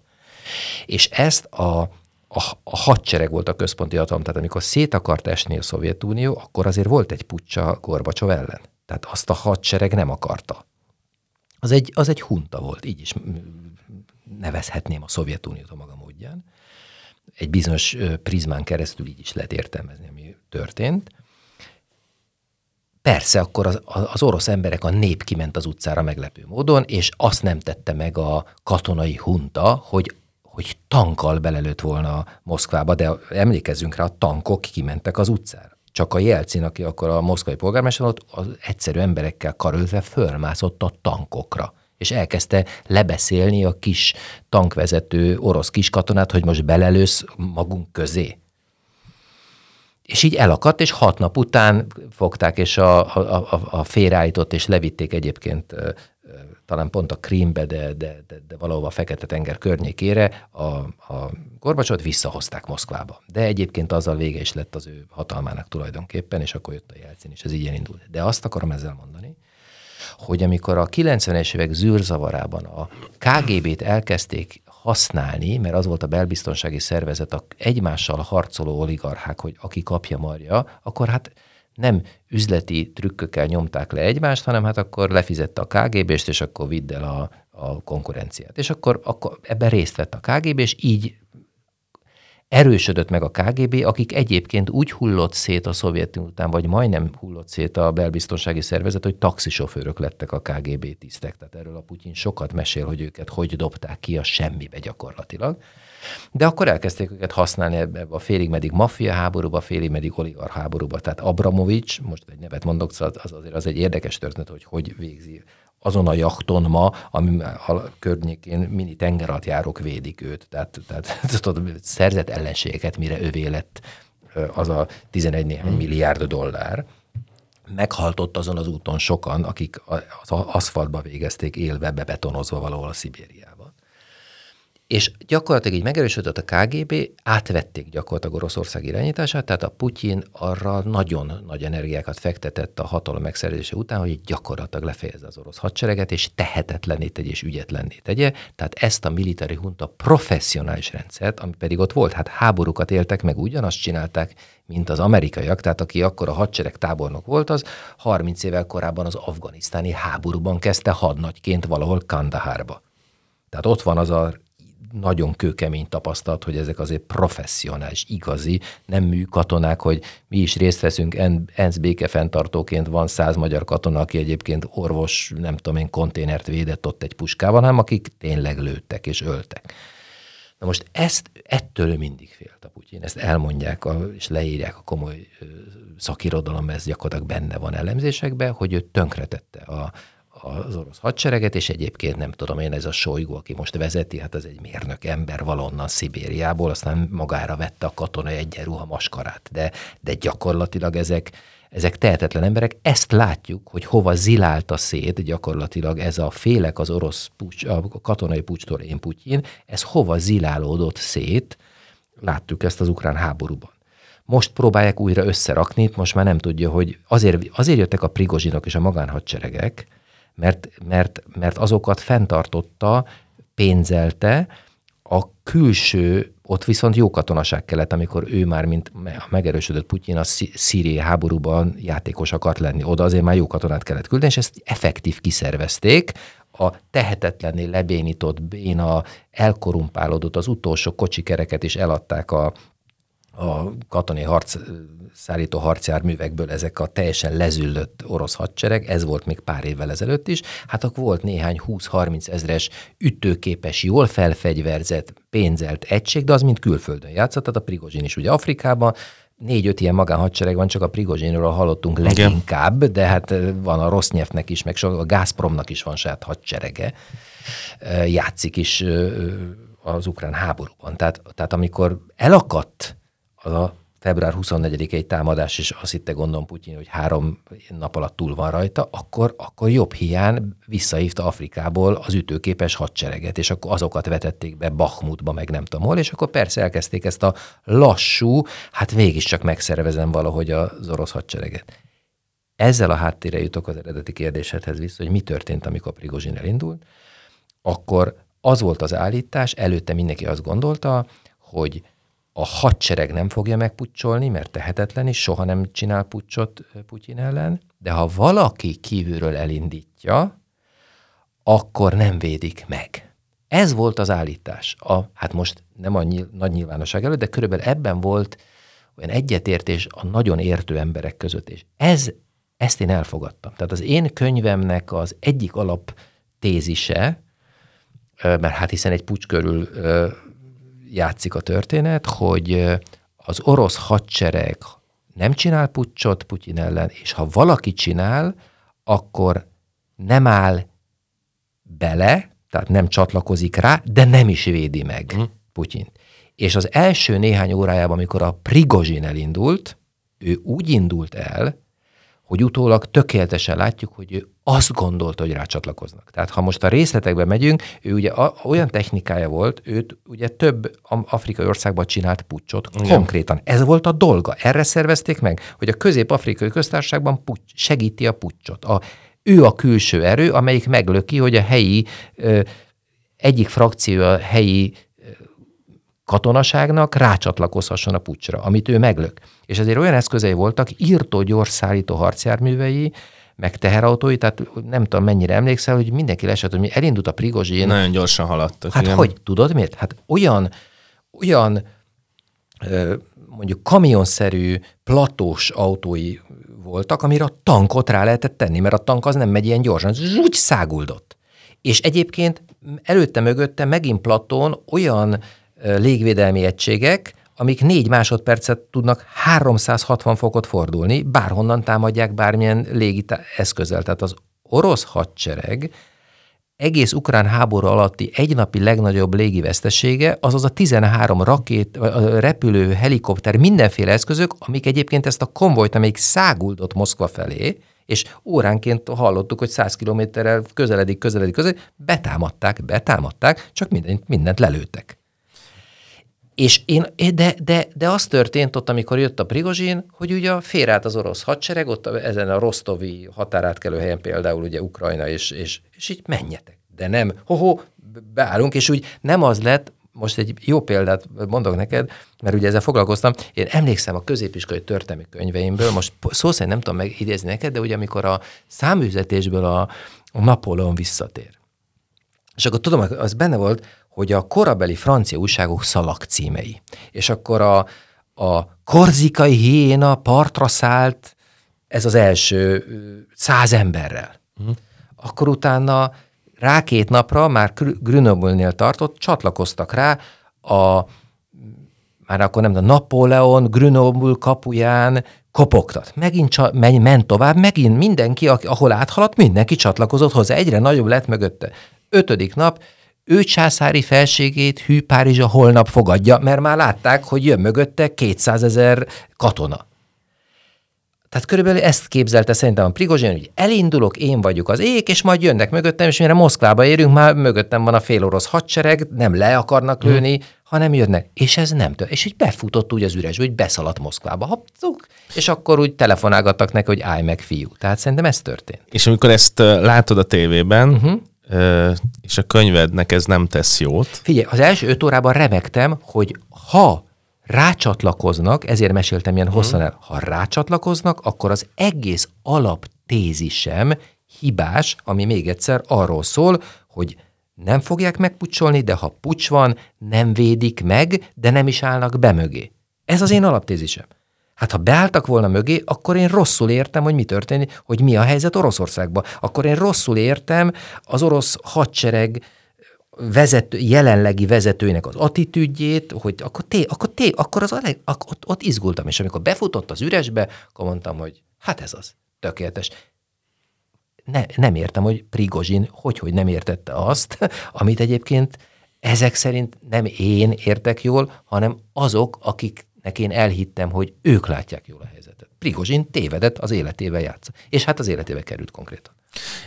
És ezt a, a, a hadsereg volt a központi hatalom. Tehát amikor szét akart esni a Szovjetunió, akkor azért volt egy pucsa Gorbacsov ellen. Tehát azt a hadsereg nem akarta. Az egy, az egy hunta volt, így is nevezhetném a Szovjetuniót a maga módján egy bizonyos prizmán keresztül így is lehet értelmezni, ami történt. Persze, akkor az, az orosz emberek, a nép kiment az utcára meglepő módon, és azt nem tette meg a katonai hunta, hogy hogy tankkal belelőtt volna Moszkvába, de emlékezzünk rá, a tankok kimentek az utcára. Csak a Jelcin, aki akkor a moszkvai polgármester volt, az egyszerű emberekkel karöltve fölmászott a tankokra és elkezdte lebeszélni a kis tankvezető orosz kiskatonát, hogy most belelősz magunk közé. És így elakadt, és hat nap után fogták, és a, a, a, a félreállított, és levitték egyébként talán pont a Krímbe, de, de, de, de valahova a Fekete-tenger környékére a, a Gorbacsot visszahozták Moszkvába. De egyébként azzal vége is lett az ő hatalmának tulajdonképpen, és akkor jött a Jelcin, és ez így indult. De azt akarom ezzel mondani, hogy amikor a 90-es évek zűrzavarában a KGB-t elkezdték használni, mert az volt a belbiztonsági szervezet, a egymással harcoló oligarchák, hogy aki kapja marja, akkor hát nem üzleti trükkökkel nyomták le egymást, hanem hát akkor lefizette a KGB-st, és akkor vidd el a, a konkurenciát. És akkor, akkor ebben részt vett a KGB, és így erősödött meg a KGB, akik egyébként úgy hullott szét a Szovjetunió után, vagy majdnem hullott szét a belbiztonsági szervezet, hogy taxisofőrök lettek a KGB tisztek. Tehát erről a Putyin sokat mesél, hogy őket hogy dobták ki a semmibe gyakorlatilag. De akkor elkezdték őket használni ebbe a félig meddig maffia háborúba, félig meddig oligarch háborúba. Tehát Abramovics, most egy nevet mondok, szóval az, azért az egy érdekes történet, hogy hogy végzi azon a jakton ma, ami a környékén mini tengeralattjárók védik őt. Tehát, tehát tudod, szerzett ellenségeket, mire övé lett az a 11 néhány hmm. milliárd dollár. Meghaltott azon az úton sokan, akik az aszfaltba végezték élve, bebetonozva valahol a Szibériában. És gyakorlatilag így megerősödött a KGB, átvették gyakorlatilag Oroszország irányítását, tehát a Putyin arra nagyon nagy energiákat fektetett a hatalom megszerzése után, hogy gyakorlatilag lefejezze az orosz hadsereget, és tehetetlenné tegye, és ügyetlenné tegye. Tehát ezt a militári hunta professzionális rendszert, ami pedig ott volt, hát háborúkat éltek meg, ugyanazt csinálták, mint az amerikaiak, tehát aki akkor a hadsereg tábornok volt, az 30 évvel korábban az afganisztáni háborúban kezdte hadnagyként valahol Kandahárba. Tehát ott van az a nagyon kőkemény tapasztalat, hogy ezek azért professzionális, igazi, nem mű katonák, hogy mi is részt veszünk, ENSZ békefenntartóként van száz magyar katona, aki egyébként orvos, nem tudom én, konténert védett ott egy puskával, hanem akik tényleg lőttek és öltek. Na most ezt, ettől mindig félt a Putyin, ezt elmondják a, és leírják a komoly szakirodalom, ez gyakorlatilag benne van elemzésekben, hogy ő tönkretette a, az orosz hadsereget, és egyébként nem tudom én, ez a Sojgu, aki most vezeti, hát az egy mérnök ember valonnan Szibériából, aztán magára vette a katonai egyenruha maskarát, de, de gyakorlatilag ezek, ezek tehetetlen emberek. Ezt látjuk, hogy hova zilálta szét gyakorlatilag ez a félek az orosz pucs, a katonai pucstól én Putyin, ez hova zilálódott szét, láttuk ezt az ukrán háborúban. Most próbálják újra összerakni, most már nem tudja, hogy azért, azért jöttek a prigozsinok és a magánhadseregek, mert, mert, mert azokat fenntartotta, pénzelte, a külső, ott viszont jó katonaság kellett, amikor ő már, mint a megerősödött Putyin, a szíriai háborúban játékos akart lenni. Oda azért már jó katonát kellett küldeni, és ezt effektív kiszervezték, a tehetetlenné lebénított, béna, elkorumpálódott, az utolsó kocsikereket is eladták a, a katonai harc szállító harcjárművekből ezek a teljesen lezüllött orosz hadsereg, ez volt még pár évvel ezelőtt is, hát akkor volt néhány 20-30 ezres ütőképes, jól felfegyverzett, pénzelt egység, de az mind külföldön játszott, tehát a Prigozsin is ugye Afrikában, négy-öt ilyen magánhadsereg van, csak a Prigozsinról hallottunk leginkább, de hát van a Rosnyefnek is, meg a Gazpromnak is van saját hadserege, játszik is az ukrán háborúban. Tehát, tehát amikor elakadt az a február 24-i támadás, és azt hitte gondolom Putyin, hogy három nap alatt túl van rajta, akkor, akkor jobb hiány visszahívta Afrikából az ütőképes hadsereget, és akkor azokat vetették be Bakhmutba, meg nem tudom hol, és akkor persze elkezdték ezt a lassú, hát mégiscsak megszervezem valahogy az orosz hadsereget. Ezzel a háttérre jutok az eredeti kérdésedhez vissza, hogy mi történt, amikor Prigozsin elindult, akkor az volt az állítás, előtte mindenki azt gondolta, hogy a hadsereg nem fogja megpucsolni, mert tehetetlen, és soha nem csinál pucsot Putyin ellen, de ha valaki kívülről elindítja, akkor nem védik meg. Ez volt az állítás. A, hát most nem a nyil, nagy nyilvánosság előtt, de körülbelül ebben volt olyan egyetértés a nagyon értő emberek között, és ez, ezt én elfogadtam. Tehát az én könyvemnek az egyik alap tézise, mert hát hiszen egy pucs körül játszik a történet, hogy az orosz hadsereg nem csinál pucsot Putyin ellen, és ha valaki csinál, akkor nem áll bele, tehát nem csatlakozik rá, de nem is védi meg uh-huh. Putyint. És az első néhány órájában, amikor a Prigozsin elindult, ő úgy indult el, hogy utólag tökéletesen látjuk, hogy ő azt gondolta, hogy rácsatlakoznak. Tehát ha most a részletekbe megyünk, ő ugye a, olyan technikája volt, őt ugye több afrikai országban csinált pucsot, Igen. konkrétan. Ez volt a dolga, erre szervezték meg, hogy a közép-afrikai köztársaságban pucs, segíti a pucsot. A, ő a külső erő, amelyik meglöki, hogy a helyi ö, egyik frakció a helyi katonaságnak rácsatlakozhasson a pucsra, amit ő meglök. És ezért olyan eszközei voltak, írtó gyors szállító harcjárművei, meg teherautói, tehát nem tudom mennyire emlékszel, hogy mindenki lesett, hogy elindult a Prigozsin. Nagyon gyorsan haladtak. Hát igen. hogy, tudod miért? Hát olyan, olyan mondjuk kamionszerű, platós autói voltak, amire a tankot rá lehetett tenni, mert a tank az nem megy ilyen gyorsan, úgy száguldott. És egyébként előtte-mögötte megint Platón olyan légvédelmi egységek, amik négy másodpercet tudnak 360 fokot fordulni, bárhonnan támadják bármilyen légi eszközzel. Tehát az orosz hadsereg egész ukrán háború alatti egynapi legnagyobb légi vesztesége, azaz a 13 rakét, repülő, helikopter, mindenféle eszközök, amik egyébként ezt a konvojt, amelyik száguldott Moszkva felé, és óránként hallottuk, hogy 100 kilométerrel közeledik, közeledik, közeledik, betámadták, betámadták, csak mindent, mindent lelőttek. És én, de, de, de az történt ott, amikor jött a Prigozsin, hogy ugye félreállt az orosz hadsereg, ott ezen a rostovi határátkelő helyen például ugye Ukrajna, és, és, és így menjetek. De nem, ho-ho, beállunk, és úgy nem az lett, most egy jó példát mondok neked, mert ugye ezzel foglalkoztam. Én emlékszem a középiskolai történelmi könyveimből, most szó szerint nem tudom megidézni neked, de ugye amikor a száműzetésből a, a Napóleon visszatér. És akkor tudom, az benne volt, hogy a korabeli francia újságok szalagcímei. És akkor a, a korzikai hiéna partra szállt, ez az első száz emberrel. Uh-huh. Akkor utána rá két napra, már Grenoble-nél tartott, csatlakoztak rá a már akkor nem, a Napóleon Grenoble kapuján kopogtat. Megint csa, menj, ment tovább, megint mindenki, ahol áthaladt, mindenki csatlakozott hozzá. Egyre nagyobb lett mögötte. Ötödik nap ő császári felségét Hű Párizsa holnap fogadja, mert már látták, hogy jön mögötte 200 ezer katona. Tehát körülbelül ezt képzelte szerintem a Prigozsin, hogy elindulok, én vagyok az ék, és majd jönnek mögöttem, és mire Moszkvába érünk, már mögöttem van a fél orosz hadsereg, nem le akarnak mhm. lőni, hmm. hanem jönnek. És ez nem tört. És így befutott úgy az üresbe, hogy beszaladt Moszkvába. Hoppcuk, és akkor úgy telefonálgattak neki, hogy állj meg, fiú. Tehát szerintem ez történt. És amikor ezt látod a tévében, uh-huh és a könyvednek ez nem tesz jót. Figyelj, az első öt órában remektem, hogy ha rácsatlakoznak, ezért meséltem ilyen hosszan mhm. el, ha rácsatlakoznak, akkor az egész alaptézisem hibás, ami még egyszer arról szól, hogy nem fogják megpucsolni, de ha pucs van, nem védik meg, de nem is állnak be mögé. Ez az én alaptézisem. Hát ha beálltak volna mögé, akkor én rosszul értem, hogy mi történik, hogy mi a helyzet Oroszországban. Akkor én rosszul értem az orosz hadsereg vezető, jelenlegi vezetőinek az attitűdjét, hogy akkor té, akkor té, akkor az aleg, akkor ott, ott izgultam, és amikor befutott az üresbe, akkor mondtam, hogy hát ez az, tökéletes. Ne, nem értem, hogy Prigozsin hogy, hogy nem értette azt, amit egyébként ezek szerint nem én értek jól, hanem azok, akik nek én elhittem, hogy ők látják jól a helyzetet. Prigozsin tévedett, az életével játsza. És hát az életébe került konkrétan.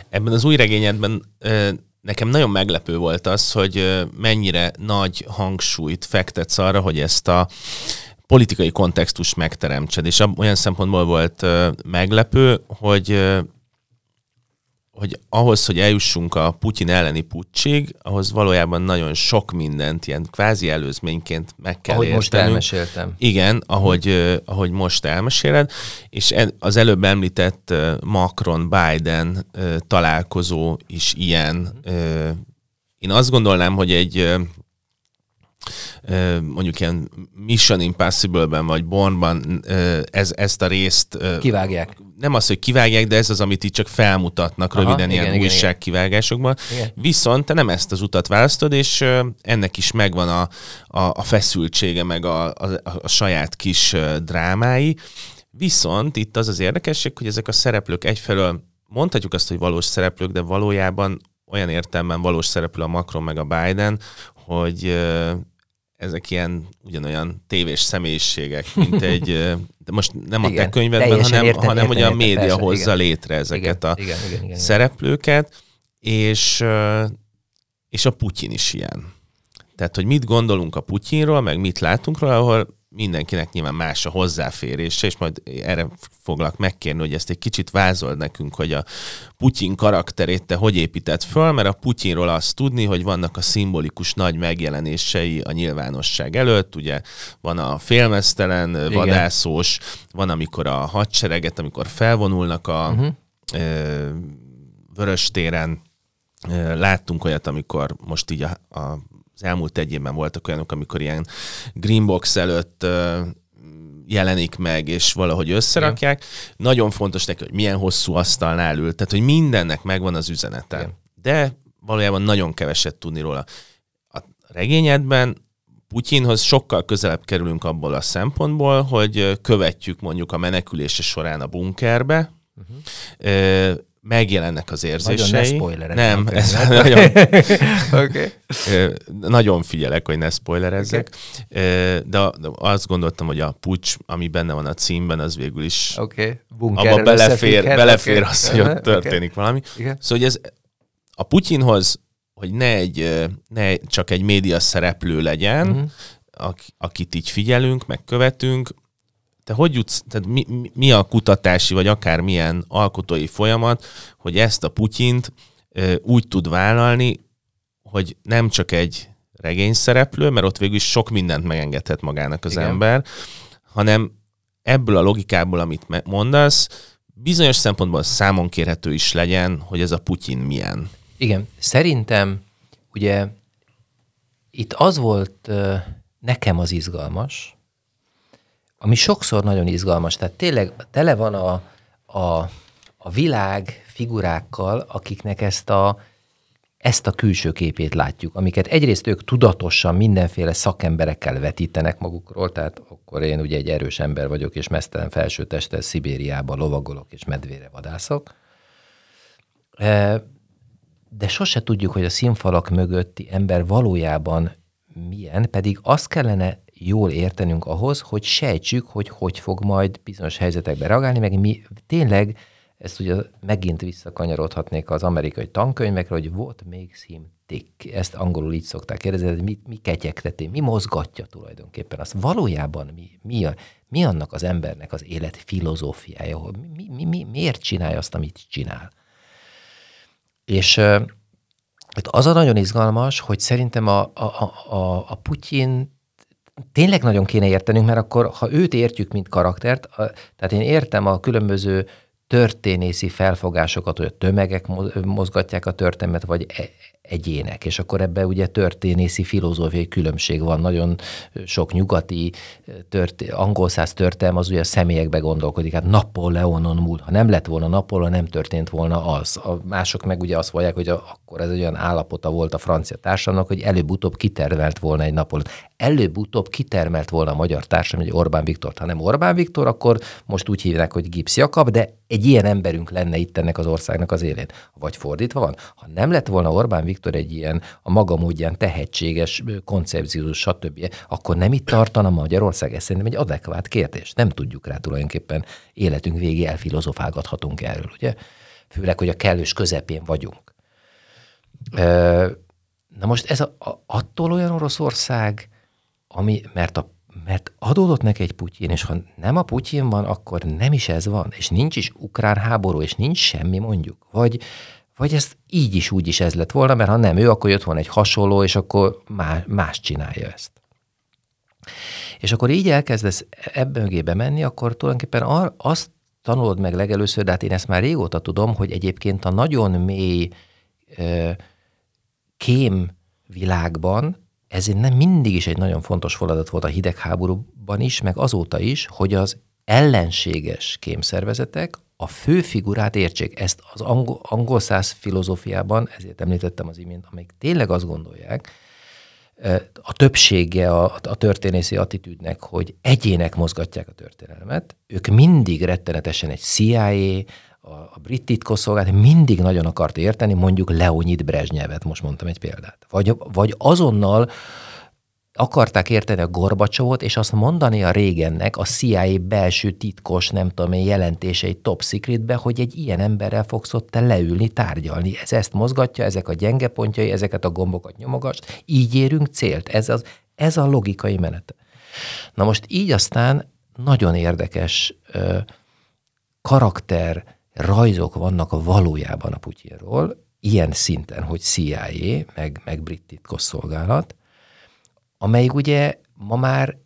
Ebben az új regényedben nekem nagyon meglepő volt az, hogy mennyire nagy hangsúlyt fektetsz arra, hogy ezt a politikai kontextus megteremtsed. És olyan szempontból volt meglepő, hogy hogy ahhoz, hogy eljussunk a Putyin elleni pucsig, ahhoz valójában nagyon sok mindent ilyen kvázi előzményként meg kell Ahogy értenünk. most elmeséltem. Igen, ahogy, ahogy most elmeséled, és az előbb említett Macron-Biden találkozó is ilyen. Én azt gondolnám, hogy egy mondjuk ilyen Mission Impossible-ben vagy Bornban ez, ezt a részt... Kivágják. Nem az, hogy kivágják, de ez az, amit itt csak felmutatnak Aha, röviden igen, ilyen újságkivágásokban. Viszont te nem ezt az utat választod, és ennek is megvan a, a, a feszültsége, meg a, a, a saját kis drámái. Viszont itt az az érdekesség, hogy ezek a szereplők egyfelől mondhatjuk azt, hogy valós szereplők, de valójában olyan értelemben valós szereplő a Macron meg a Biden, hogy ezek ilyen ugyanolyan tévés személyiségek, mint egy, de most nem igen, a te könyvedben, hanem, értem, hanem értem, hogy a média persze, hozza igen. létre ezeket igen, a igen, igen, igen, szereplőket, és, és a Putyin is ilyen. Tehát, hogy mit gondolunk a Putyinról, meg mit látunk róla, ahol mindenkinek nyilván más a hozzáférése, és majd erre foglak megkérni, hogy ezt egy kicsit vázold nekünk, hogy a Putyin karakterét te hogy épített föl, mert a Putyinról azt tudni, hogy vannak a szimbolikus nagy megjelenései a nyilvánosság előtt, ugye van a félmeztelen Igen. vadászós, van amikor a hadsereget, amikor felvonulnak a uh-huh. ö, Vöröstéren, Láttunk olyat, amikor most így a, a az elmúlt egy évben voltak olyanok, amikor ilyen greenbox előtt jelenik meg, és valahogy összerakják. Igen. Nagyon fontos neki, hogy milyen hosszú asztalnál ül, tehát hogy mindennek megvan az üzenete. Igen. De valójában nagyon keveset tudni róla. A regényedben Putyinhoz sokkal közelebb kerülünk abból a szempontból, hogy követjük mondjuk a menekülése során a bunkerbe, uh-huh megjelennek az érzései. Nagyon ne Nem, ez nagyon, okay. nagyon figyelek, hogy ne spoilerezzek. Okay. De, azt gondoltam, hogy a pucs, ami benne van a címben, az végül is okay. abba belefér, belefér okay. az, hogy ott történik okay. valami. Igen. Szóval, ez a Putyinhoz, hogy ne, egy, ne csak egy média szereplő legyen, uh-huh. akit így figyelünk, megkövetünk, te hogy jutsz, tehát mi, mi a kutatási, vagy akár milyen alkotói folyamat, hogy ezt a Putyint úgy tud vállalni, hogy nem csak egy regény szereplő, mert ott végül is sok mindent megengedhet magának az Igen. ember, hanem ebből a logikából, amit mondasz, bizonyos szempontból számon kérhető is legyen, hogy ez a Putyin milyen. Igen, szerintem ugye itt az volt nekem az izgalmas, ami sokszor nagyon izgalmas. Tehát tényleg tele van a, a, a világ figurákkal, akiknek ezt a, ezt a külső képét látjuk, amiket egyrészt ők tudatosan mindenféle szakemberekkel vetítenek magukról, tehát akkor én ugye egy erős ember vagyok, és mesztelen felsőtesttel Szibériába lovagolok, és medvére vadászok. E, de sose tudjuk, hogy a színfalak mögötti ember valójában milyen, pedig azt kellene jól értenünk ahhoz, hogy sejtsük, hogy hogy fog majd bizonyos helyzetekben reagálni, meg mi tényleg, ezt ugye megint visszakanyarodhatnék az amerikai tankönyvekre, hogy what makes him tick. Ezt angolul így szokták kérdezni, hogy mi, mi ketyegteti, mi mozgatja tulajdonképpen azt. Valójában mi, mi, a, mi annak az embernek az élet filozófiája, hogy mi, mi, mi, miért csinálja azt, amit csinál. És az a nagyon izgalmas, hogy szerintem a, a, a, a Putyin tényleg nagyon kéne értenünk, mert akkor, ha őt értjük, mint karaktert, a, tehát én értem a különböző történészi felfogásokat, hogy a tömegek mozgatják a történetet, vagy e, egyének, és akkor ebbe ugye történészi filozófiai különbség van. Nagyon sok nyugati tört, angol száz történelm az ugye a személyekbe gondolkodik. Hát Napóleonon múlt. Ha nem lett volna Napóleon, nem történt volna az. A mások meg ugye azt mondják, hogy a, akkor ez egy olyan állapota volt a francia társadalomnak, hogy előbb-utóbb kitermelt volna egy Napóleon. Előbb-utóbb kitermelt volna a magyar társadalom, hogy Orbán Viktor. Ha nem Orbán Viktor, akkor most úgy hívják, hogy Gipsz Jakab, de egy ilyen emberünk lenne itt ennek az országnak az élén. Vagy fordítva van. Ha nem lett volna Orbán Viktor, Viktor egy ilyen a maga módján tehetséges, koncepciós, stb., akkor nem itt tartana Magyarország? Ez szerintem egy adekvát kérdés. Nem tudjuk rá tulajdonképpen életünk végé elfilozofálgathatunk erről, ugye? Főleg, hogy a kellős közepén vagyunk. Na most ez a, a, attól olyan Oroszország, ami, mert, a, mert adódott neki egy Putyin, és ha nem a Putyin van, akkor nem is ez van, és nincs is ukrán háború, és nincs semmi mondjuk. Vagy, vagy ez így is, úgy is ez lett volna, mert ha nem ő, akkor jött volna egy hasonló, és akkor más, más csinálja ezt. És akkor így elkezdesz ebbe mögébe menni, akkor tulajdonképpen azt tanulod meg legelőször, de hát én ezt már régóta tudom, hogy egyébként a nagyon mély kém világban ez nem mindig is egy nagyon fontos feladat volt a hidegháborúban is, meg azóta is, hogy az ellenséges kémszervezetek a fő figurát értsék. Ezt az angol, angol száz filozófiában, ezért említettem az imént, amik tényleg azt gondolják, a többsége a, a történészi attitűdnek, hogy egyének mozgatják a történelmet, ők mindig rettenetesen egy CIA, a, a brit titkosszolgálat mindig nagyon akart érteni, mondjuk Leonid Brezsnyevet, most mondtam egy példát. Vagy, vagy azonnal akarták érteni a Gorbacsovot, és azt mondani a régennek a CIA belső titkos, nem tudom én, jelentései top secretbe, hogy egy ilyen emberrel fogsz ott te leülni, tárgyalni. Ez ezt mozgatja, ezek a gyenge pontjai, ezeket a gombokat nyomogast, így érünk célt. Ez, az, ez a logikai menet. Na most így aztán nagyon érdekes ö, karakter rajzok vannak valójában a Putyinról, ilyen szinten, hogy CIA, meg, meg brit titkosszolgálat, amelyik ugye ma már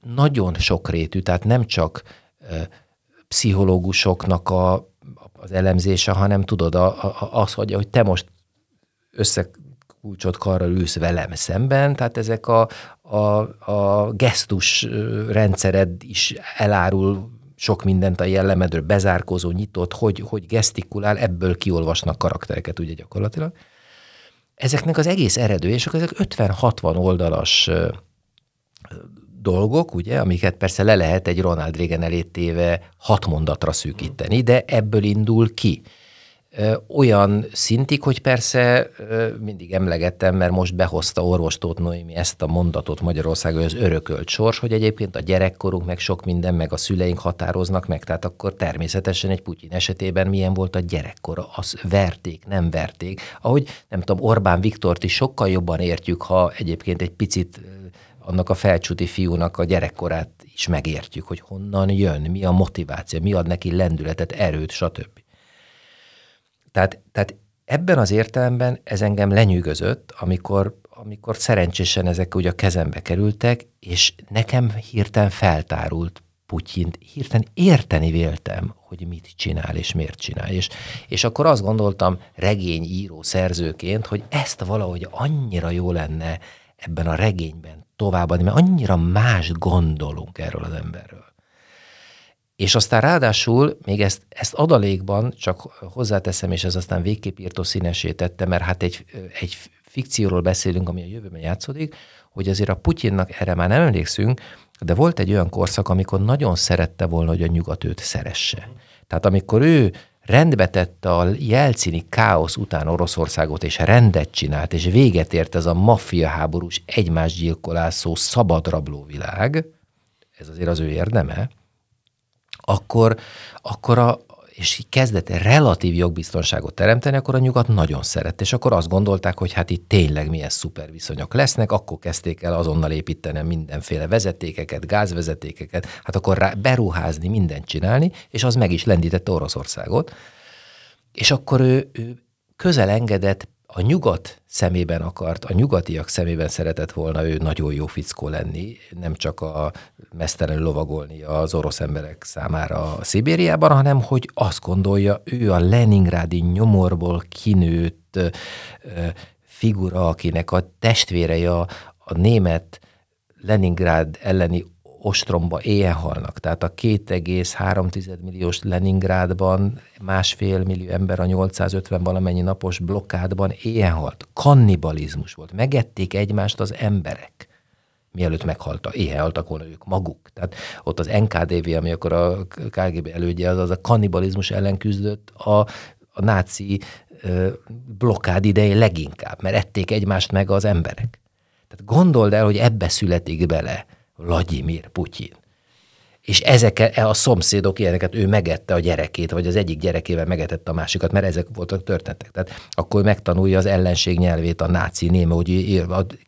nagyon sokrétű, tehát nem csak pszichológusoknak a, az elemzése, hanem tudod, a, a, az, hogy, hogy te most összekulcsot karral ülsz velem szemben, tehát ezek a, a, a gesztus rendszered is elárul sok mindent a jellemedről, bezárkózó, nyitott, hogy, hogy gesztikulál, ebből kiolvasnak karaktereket ugye gyakorlatilag. Ezeknek az egész eredő, és akkor ezek 50-60 oldalas dolgok, ugye, amiket persze le lehet egy Ronald Reagan elé téve hat mondatra szűkíteni, de ebből indul ki olyan szintig, hogy persze mindig emlegettem, mert most behozta orvostót Noémi ezt a mondatot Magyarország, hogy az örökölt sors, hogy egyébként a gyerekkorunk, meg sok minden, meg a szüleink határoznak meg, tehát akkor természetesen egy Putyin esetében milyen volt a gyerekkora, az verték, nem verték. Ahogy nem tudom, Orbán Viktort is sokkal jobban értjük, ha egyébként egy picit annak a felcsúti fiúnak a gyerekkorát is megértjük, hogy honnan jön, mi a motiváció, mi ad neki lendületet, erőt, stb. Tehát, tehát ebben az értelemben ez engem lenyűgözött, amikor, amikor szerencsésen ezek ugye a kezembe kerültek, és nekem hirtelen feltárult Putyint, hirtelen érteni véltem, hogy mit csinál és miért csinál. És, és akkor azt gondoltam regényíró szerzőként, hogy ezt valahogy annyira jó lenne ebben a regényben továbbadni, mert annyira más gondolunk erről az emberről. És aztán ráadásul még ezt, ezt adalékban csak hozzáteszem, és ez aztán végképp írtó színesé tette, mert hát egy, egy fikcióról beszélünk, ami a jövőben játszódik, hogy azért a Putyinnak erre már nem emlékszünk, de volt egy olyan korszak, amikor nagyon szerette volna, hogy a nyugat őt szeresse. Tehát amikor ő rendbe tette a jelcini káosz után Oroszországot, és rendet csinált, és véget ért ez a maffia háborús, egymás gyilkolászó, szabadrabló világ, ez azért az ő érdeme, akkor, akkor a, és így kezdett relatív jogbiztonságot teremteni, akkor a nyugat nagyon szeret, és akkor azt gondolták, hogy hát itt tényleg milyen szuper viszonyok lesznek, akkor kezdték el azonnal építeni mindenféle vezetékeket, gázvezetékeket, hát akkor rá beruházni, mindent csinálni, és az meg is lendítette Oroszországot. És akkor ő, ő közel engedett a nyugat szemében akart, a nyugatiak szemében szeretett volna ő nagyon jó fickó lenni, nem csak a mesztelen lovagolni az orosz emberek számára a Szibériában, hanem hogy azt gondolja, ő a Leningrádi nyomorból kinőtt figura, akinek a testvérei a, a német Leningrád elleni ostromba éjjel halnak. Tehát a 2,3 milliós Leningrádban másfél millió ember a 850 valamennyi napos blokkádban éjjel halt. Kannibalizmus volt. Megették egymást az emberek mielőtt meghalta, éhe haltak volna ők maguk. Tehát ott az NKDV, ami akkor a KGB elődje, az, az a kannibalizmus ellen küzdött a, a náci blokkád idején leginkább, mert ették egymást meg az emberek. Tehát gondold el, hogy ebbe születik bele Vladimir Putyin és ezek e, a szomszédok ilyeneket, ő megette a gyerekét, vagy az egyik gyerekével megetette a másikat, mert ezek voltak történetek. Tehát akkor megtanulja az ellenség nyelvét a náci néme, hogy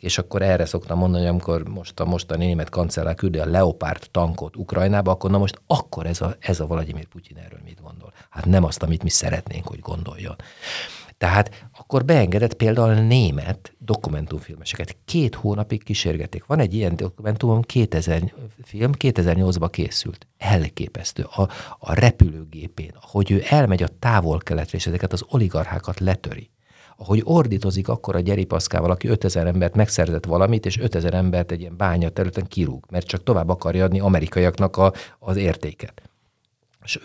és akkor erre szoktam mondani, amikor most a mostani német kancellár küldi a Leopard tankot Ukrajnába, akkor na most akkor ez a, ez a Vladimir Putyin erről mit gondol? Hát nem azt, amit mi szeretnénk, hogy gondoljon. Tehát akkor beengedett például német dokumentumfilmeseket. Két hónapig kísérgették. Van egy ilyen dokumentumom, 2000 film, 2008-ban készült. Elképesztő. A, a repülőgépén, ahogy ő elmegy a távol-keletre, és ezeket az oligarchákat letöri ahogy ordítozik akkor a gyeripaszkával, aki 5000 embert megszerzett valamit, és 5000 embert egy ilyen bánya területen kirúg, mert csak tovább akarja adni amerikaiaknak a, az értéket. És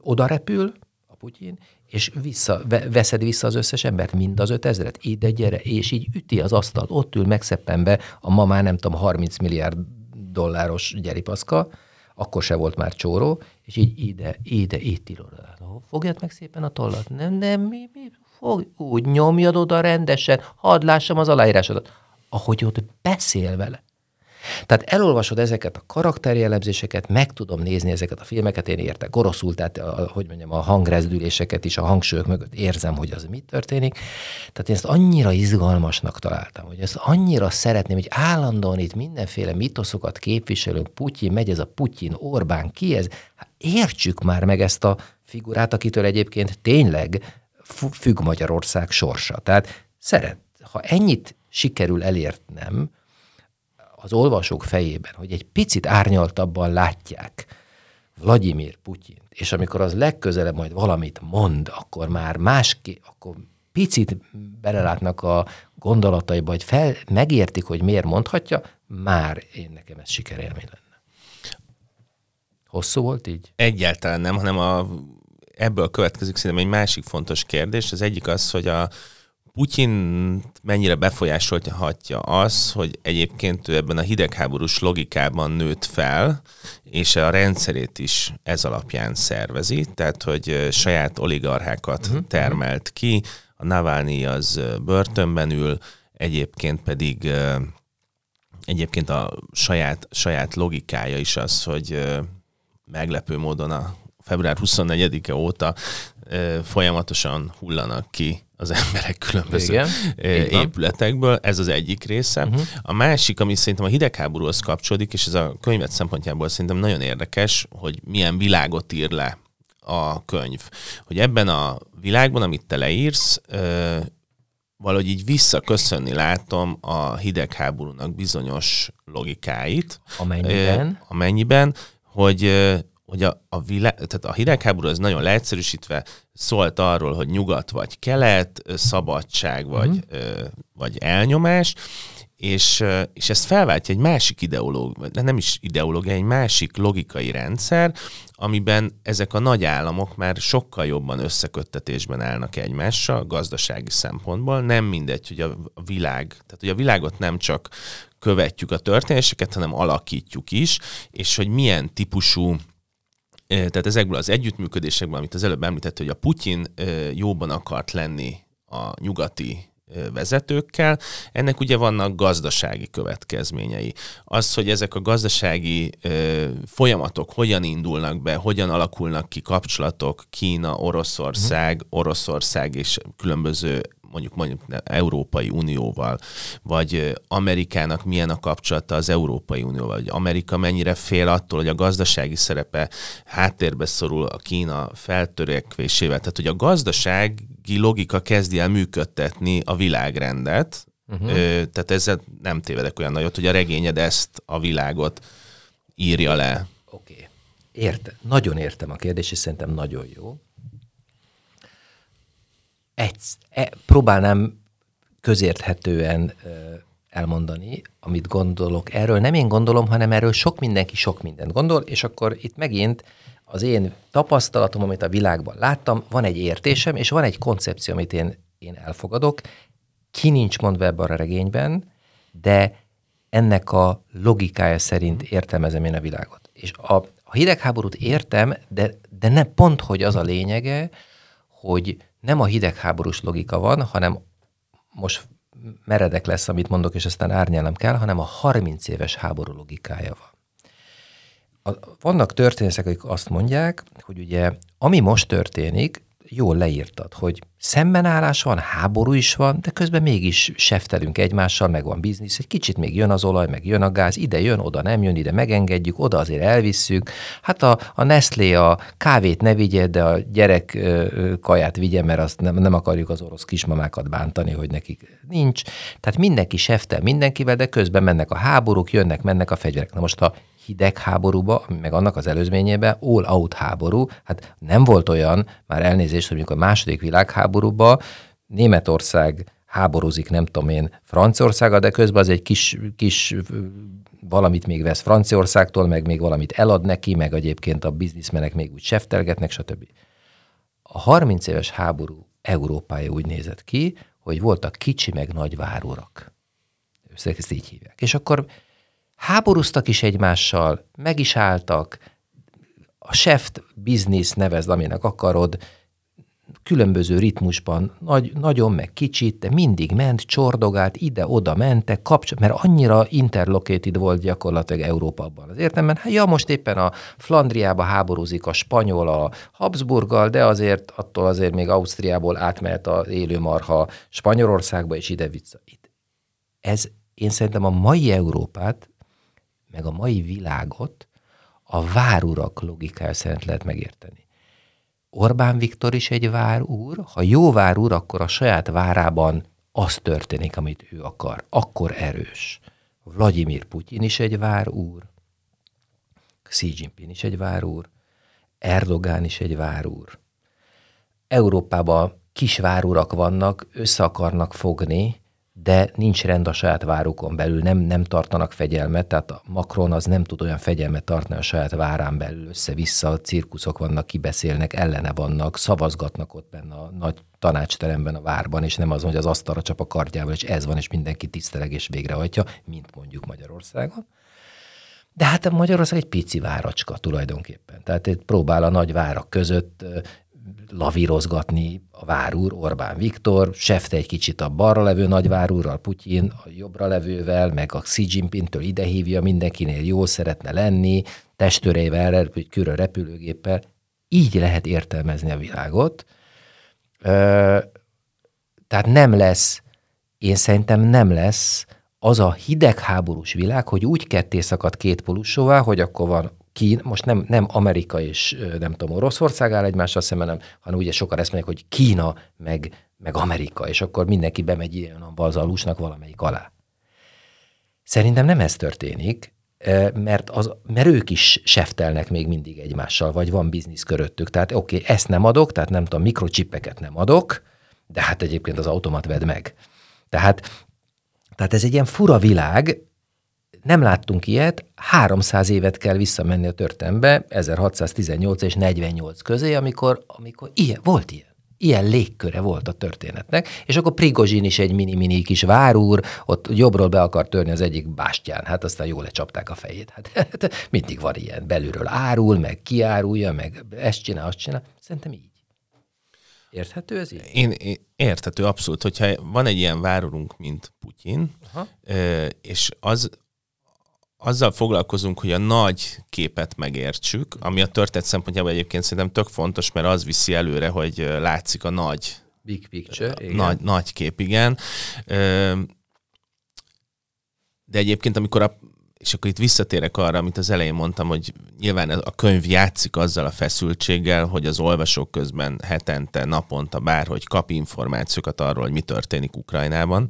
oda repül a Putyin, és vissza, veszed vissza az összes embert, mind az ötezret, ide gyere, és így üti az asztalt, ott ül megszeppenbe a ma már nem tudom, 30 milliárd dolláros gyeripaszka, akkor se volt már csóró, és így ide, ide, itt írod. Fogjad meg szépen a tollat. Nem, nem, mi, mi, fog, úgy nyomjad oda rendesen, hadd lássam az aláírásodat. Ahogy ott beszél vele. Tehát elolvasod ezeket a karakterjellemzéseket, meg tudom nézni ezeket a filmeket, én értek oroszul, tehát a, hogy mondjam, a hangrezdüléseket is a hangsúlyok mögött érzem, hogy az mit történik. Tehát én ezt annyira izgalmasnak találtam, hogy ezt annyira szeretném, hogy állandóan itt mindenféle mitoszokat képviselünk, Putyin megy, ez a Putyin, Orbán, ki ez? Hát értsük már meg ezt a figurát, akitől egyébként tényleg függ Magyarország sorsa. Tehát szeret, ha ennyit sikerül elérnem, az olvasók fejében, hogy egy picit árnyaltabban látják Vladimir Putyin, és amikor az legközelebb majd valamit mond, akkor már másképp, akkor picit belelátnak a gondolataiba, hogy fel, megértik, hogy miért mondhatja, már én nekem ez sikerélmény lenne. Hosszú volt így? Egyáltalán nem, hanem a, ebből következik szerintem egy másik fontos kérdés. Az egyik az, hogy a, Putyin mennyire befolyásolhatja az, hogy egyébként ő ebben a hidegháborús logikában nőtt fel, és a rendszerét is ez alapján szervezi, tehát hogy saját oligarchákat uh-huh. termelt ki, a Navalnyi az börtönben ül, egyébként pedig egyébként a saját, saját logikája is az, hogy meglepő módon a február 24-e óta folyamatosan hullanak ki az emberek különböző Igen, épületekből. Ez az egyik része. Uh-huh. A másik, ami szerintem a hidegháborúhoz kapcsolódik, és ez a könyvet szempontjából szerintem nagyon érdekes, hogy milyen világot ír le a könyv. Hogy ebben a világban, amit te leírsz, valahogy így visszaköszönni látom a hidegháborúnak bizonyos logikáit. Amennyiben? Amennyiben, hogy hogy a, a, világ, tehát a hidegháború az nagyon leegyszerűsítve szólt arról, hogy nyugat vagy kelet, szabadság vagy, uh-huh. vagy elnyomás, és, és ezt felváltja egy másik ideológia, nem is ideológia, egy másik logikai rendszer, amiben ezek a nagy államok már sokkal jobban összeköttetésben állnak egymással gazdasági szempontból. Nem mindegy, hogy a világ, tehát hogy a világot nem csak követjük a történéseket, hanem alakítjuk is, és hogy milyen típusú tehát ezekből az együttműködésekből, amit az előbb említett, hogy a Putyin jóban akart lenni a nyugati vezetőkkel, ennek ugye vannak gazdasági következményei. Az, hogy ezek a gazdasági ö, folyamatok hogyan indulnak be, hogyan alakulnak ki kapcsolatok Kína, Oroszország, uh-huh. Oroszország és különböző mondjuk mondjuk Európai Unióval, vagy Amerikának milyen a kapcsolata az Európai Unióval, vagy Amerika mennyire fél attól, hogy a gazdasági szerepe háttérbe szorul a Kína feltörekvésével. Tehát, hogy a gazdasági logika kezdi el működtetni a világrendet, uh-huh. tehát ezzel nem tévedek olyan nagyot, hogy a regényed ezt a világot írja le. Oké. Okay. Értem. Nagyon értem a kérdést, és szerintem nagyon jó egy, e, próbálnám közérthetően elmondani, amit gondolok erről. Nem én gondolom, hanem erről sok mindenki sok mindent gondol, és akkor itt megint az én tapasztalatom, amit a világban láttam, van egy értésem, és van egy koncepció, amit én, én elfogadok. Ki nincs mondva ebben a regényben, de ennek a logikája szerint értelmezem én a világot. És a, a hidegháborút értem, de, de ne pont, hogy az a lényege, hogy nem a hidegháborús logika van, hanem most meredek lesz, amit mondok, és aztán árnyalom kell, hanem a 30 éves háború logikája van. A, vannak történészek, akik azt mondják, hogy ugye ami most történik, jól leírtad, hogy szembenállás van, háború is van, de közben mégis seftelünk egymással, meg van biznisz, egy kicsit még jön az olaj, meg jön a gáz, ide jön, oda nem jön, ide megengedjük, oda azért elvisszük. Hát a, a Nestlé a kávét ne vigye, de a gyerek kaját vigye, mert azt nem, nem akarjuk az orosz kismamákat bántani, hogy nekik nincs. Tehát mindenki seftel mindenkivel, de közben mennek a háborúk, jönnek, mennek a fegyverek. Na most a hidegháborúba, meg annak az előzményébe all-out háború, hát nem volt olyan, már elnézést, hogy amikor a második világháborúba Németország háborúzik, nem tudom én, Franciaországa, de közben az egy kis, kis valamit még vesz Franciaországtól, meg még valamit elad neki, meg egyébként a bizniszmenek még úgy seftelgetnek, stb. A 30 éves háború Európája úgy nézett ki, hogy voltak kicsi meg nagy várurak. Ezt így hívják. És akkor háborúztak is egymással, meg is álltak, a cheft business nevezd, aminek akarod, különböző ritmusban, nagy, nagyon meg kicsit, de mindig ment, csordogált, ide-oda mentek, kapcsol, mert annyira interlocated volt gyakorlatilag Európa abban az értelemben. Hát ja, most éppen a Flandriába háborúzik a spanyol a Habsburggal, de azért attól azért még Ausztriából átmehet az élő marha Spanyolországba, és ide-vissza. Ez én szerintem a mai Európát meg a mai világot a várurak logikája szerint lehet megérteni. Orbán Viktor is egy várúr, ha jó várúr, akkor a saját várában az történik, amit ő akar. Akkor erős. Vladimir Putyin is egy várúr, Xi Jinping is egy várúr, Erdogán is egy várúr. Európában kis várurak vannak, össze akarnak fogni, de nincs rend a saját várukon belül, nem, nem tartanak fegyelmet, tehát a Macron az nem tud olyan fegyelmet tartani a saját várán belül, össze-vissza, cirkuszok vannak, kibeszélnek, ellene vannak, szavazgatnak ott benne a nagy tanácsteremben a várban, és nem az, hogy az asztalra csap a kardjával, és ez van, és mindenki tiszteleg és végrehajtja, mint mondjuk Magyarországon. De hát Magyarország egy pici váracska tulajdonképpen. Tehát itt próbál a nagy várak között lavírozgatni a várúr, Orbán Viktor, sefte egy kicsit a balra levő nagyvárúrral, Putyin, a jobbra levővel, meg a Xi Jinpingtől idehívja, mindenkinél jó szeretne lenni, testőrével, külön repülőgéppel. Így lehet értelmezni a világot. Tehát nem lesz, én szerintem nem lesz az a hidegháborús világ, hogy úgy ketté szakad két polusová, hogy akkor van Kín, most nem, nem Amerika és nem tudom, Oroszország áll egymással szemben, hanem, hanem ugye sokan ezt mondják, hogy Kína meg, meg Amerika, és akkor mindenki bemegy ilyen a balzalusnak valamelyik alá. Szerintem nem ez történik, mert, az, mert ők is seftelnek még mindig egymással, vagy van biznisz köröttük. Tehát oké, okay, ezt nem adok, tehát nem tudom, mikrocsipeket nem adok, de hát egyébként az automat vedd meg. Tehát, tehát ez egy ilyen fura világ, nem láttunk ilyet, 300 évet kell visszamenni a történelembe, 1618 és 48 közé, amikor, amikor ilyen, volt ilyen. Ilyen légköre volt a történetnek, és akkor Prigozsin is egy mini-mini kis várúr, ott jobbról be akar törni az egyik bástyán, hát aztán jól lecsapták a fejét. Hát, hát mindig van ilyen, belülről árul, meg kiárulja, meg ezt csinál, azt csinál. Szerintem így. Érthető ez így? Én, én érthető, abszolút. Hogyha van egy ilyen várurunk, mint Putyin, Aha. és az azzal foglalkozunk, hogy a nagy képet megértsük, ami a történet szempontjából egyébként szerintem tök fontos, mert az viszi előre, hogy látszik a nagy Big picture, igen. Nagy, nagy kép, igen. De egyébként, amikor a és akkor itt visszatérek arra, amit az elején mondtam, hogy nyilván a könyv játszik azzal a feszültséggel, hogy az olvasók közben hetente, naponta bárhogy kap információkat arról, hogy mi történik Ukrajnában,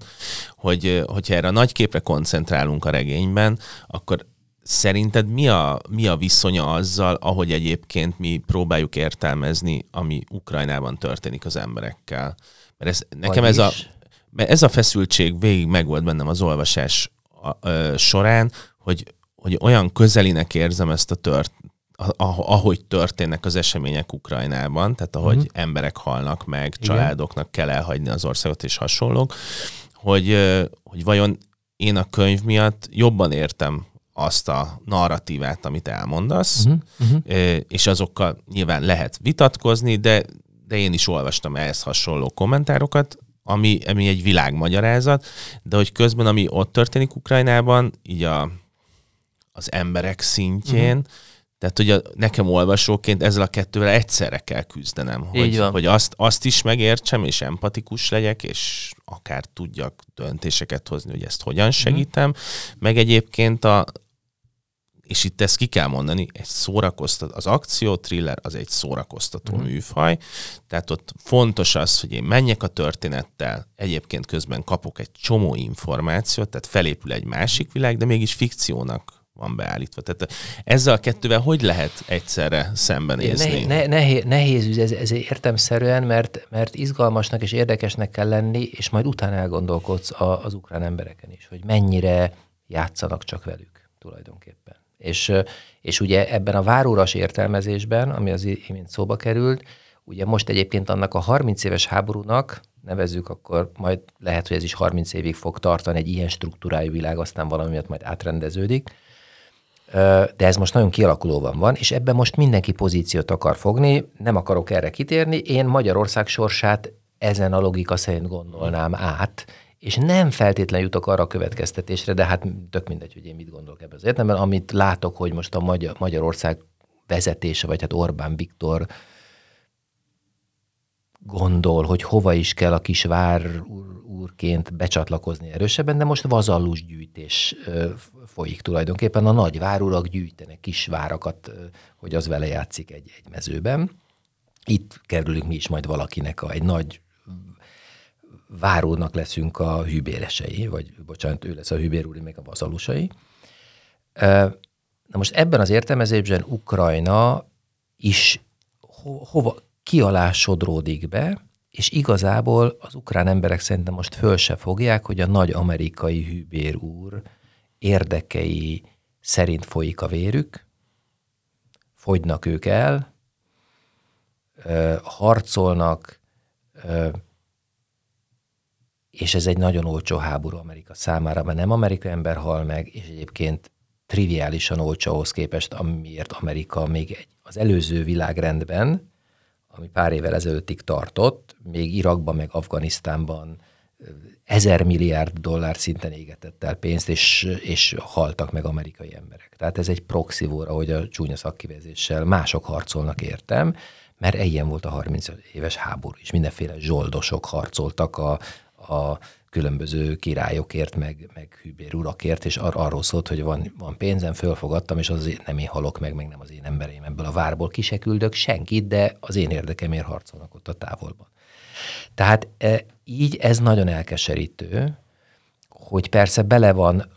hogy hogyha erre a nagy képre koncentrálunk a regényben, akkor szerinted mi a, mi a viszonya azzal, ahogy egyébként mi próbáljuk értelmezni, ami Ukrajnában történik az emberekkel? Mert ez, nekem ez a, ez a feszültség végig megvolt bennem az olvasás a, a, során, hogy, hogy olyan közelinek érzem ezt a tört, ahogy történnek az események Ukrajnában, tehát ahogy uh-huh. emberek halnak meg, Igen. családoknak kell elhagyni az országot és hasonlók, hogy, hogy vajon én a könyv miatt jobban értem azt a narratívát, amit elmondasz, uh-huh. Uh-huh. és azokkal nyilván lehet vitatkozni, de de én is olvastam ehhez hasonló kommentárokat, ami, ami egy világmagyarázat, de hogy közben, ami ott történik Ukrajnában, így a, az emberek szintjén, uh-huh. Tehát, hogy a, nekem olvasóként ezzel a kettővel egyszerre kell küzdenem, hogy, hogy azt, azt is megértsem, és empatikus legyek, és akár tudjak döntéseket hozni, hogy ezt hogyan mhm. segítem, mm. meg egyébként a, és itt ezt ki kell mondani, egy szórakoztató, az akció thriller az egy szórakoztató mm. műfaj, tehát ott fontos az, hogy én menjek a történettel, egyébként közben kapok egy csomó információt, tehát felépül egy másik világ, de mégis fikciónak van beállítva. Tehát ezzel a kettővel hogy lehet egyszerre szembenézni? Ne, ne, nehéz, nehéz ez, ez értemszerűen, mert, mert izgalmasnak és érdekesnek kell lenni, és majd utána elgondolkodsz a, az ukrán embereken is, hogy mennyire játszanak csak velük tulajdonképpen. És, és ugye ebben a váróras értelmezésben, ami az imént szóba került, ugye most egyébként annak a 30 éves háborúnak, nevezzük, akkor majd lehet, hogy ez is 30 évig fog tartani egy ilyen struktúrájú világ, aztán valami miatt majd átrendeződik, de ez most nagyon kialakulóban van, és ebben most mindenki pozíciót akar fogni, nem akarok erre kitérni, én Magyarország sorsát ezen a logika szerint gondolnám át, és nem feltétlenül jutok arra a következtetésre, de hát tök mindegy, hogy én mit gondolok ebben az értelemben, amit látok, hogy most a Magyar, Magyarország vezetése, vagy hát Orbán Viktor gondol, hogy hova is kell a kis vár úrként becsatlakozni erősebben, de most vazallus gyűjtés folyik tulajdonképpen. A nagy várurak gyűjtenek kis várakat, hogy az vele játszik egy, egy mezőben. Itt kerülünk mi is majd valakinek a, egy nagy várónak leszünk a hűbéresei, vagy bocsánat, ő lesz a hűbér úr, meg a vazalusai. Na most ebben az értelmezésben Ukrajna is ho- hova kialásodródik be, és igazából az ukrán emberek szerintem most föl se fogják, hogy a nagy amerikai hűbér úr érdekei szerint folyik a vérük, fogynak ők el, harcolnak, és ez egy nagyon olcsó háború Amerika számára, mert nem amerikai ember hal meg, és egyébként triviálisan olcsó ahhoz képest, amiért Amerika még egy, az előző világrendben, ami pár évvel ezelőttig tartott, még Irakban, meg Afganisztánban ezer milliárd dollár szinten égetett el pénzt, és, és haltak meg amerikai emberek. Tehát ez egy proxy volt, ahogy a csúnya szakkivezéssel mások harcolnak értem, mert ilyen volt a 30 éves háború is. Mindenféle zsoldosok harcoltak a, a különböző királyokért, meg, meg hűbér urakért, és ar- arról szólt, hogy van, van pénzem, fölfogadtam, és az nem én halok meg, meg nem az én embereim ebből a várból ki senkit, de az én érdekemért harcolnak ott a távolban. Tehát e, így ez nagyon elkeserítő, hogy persze bele van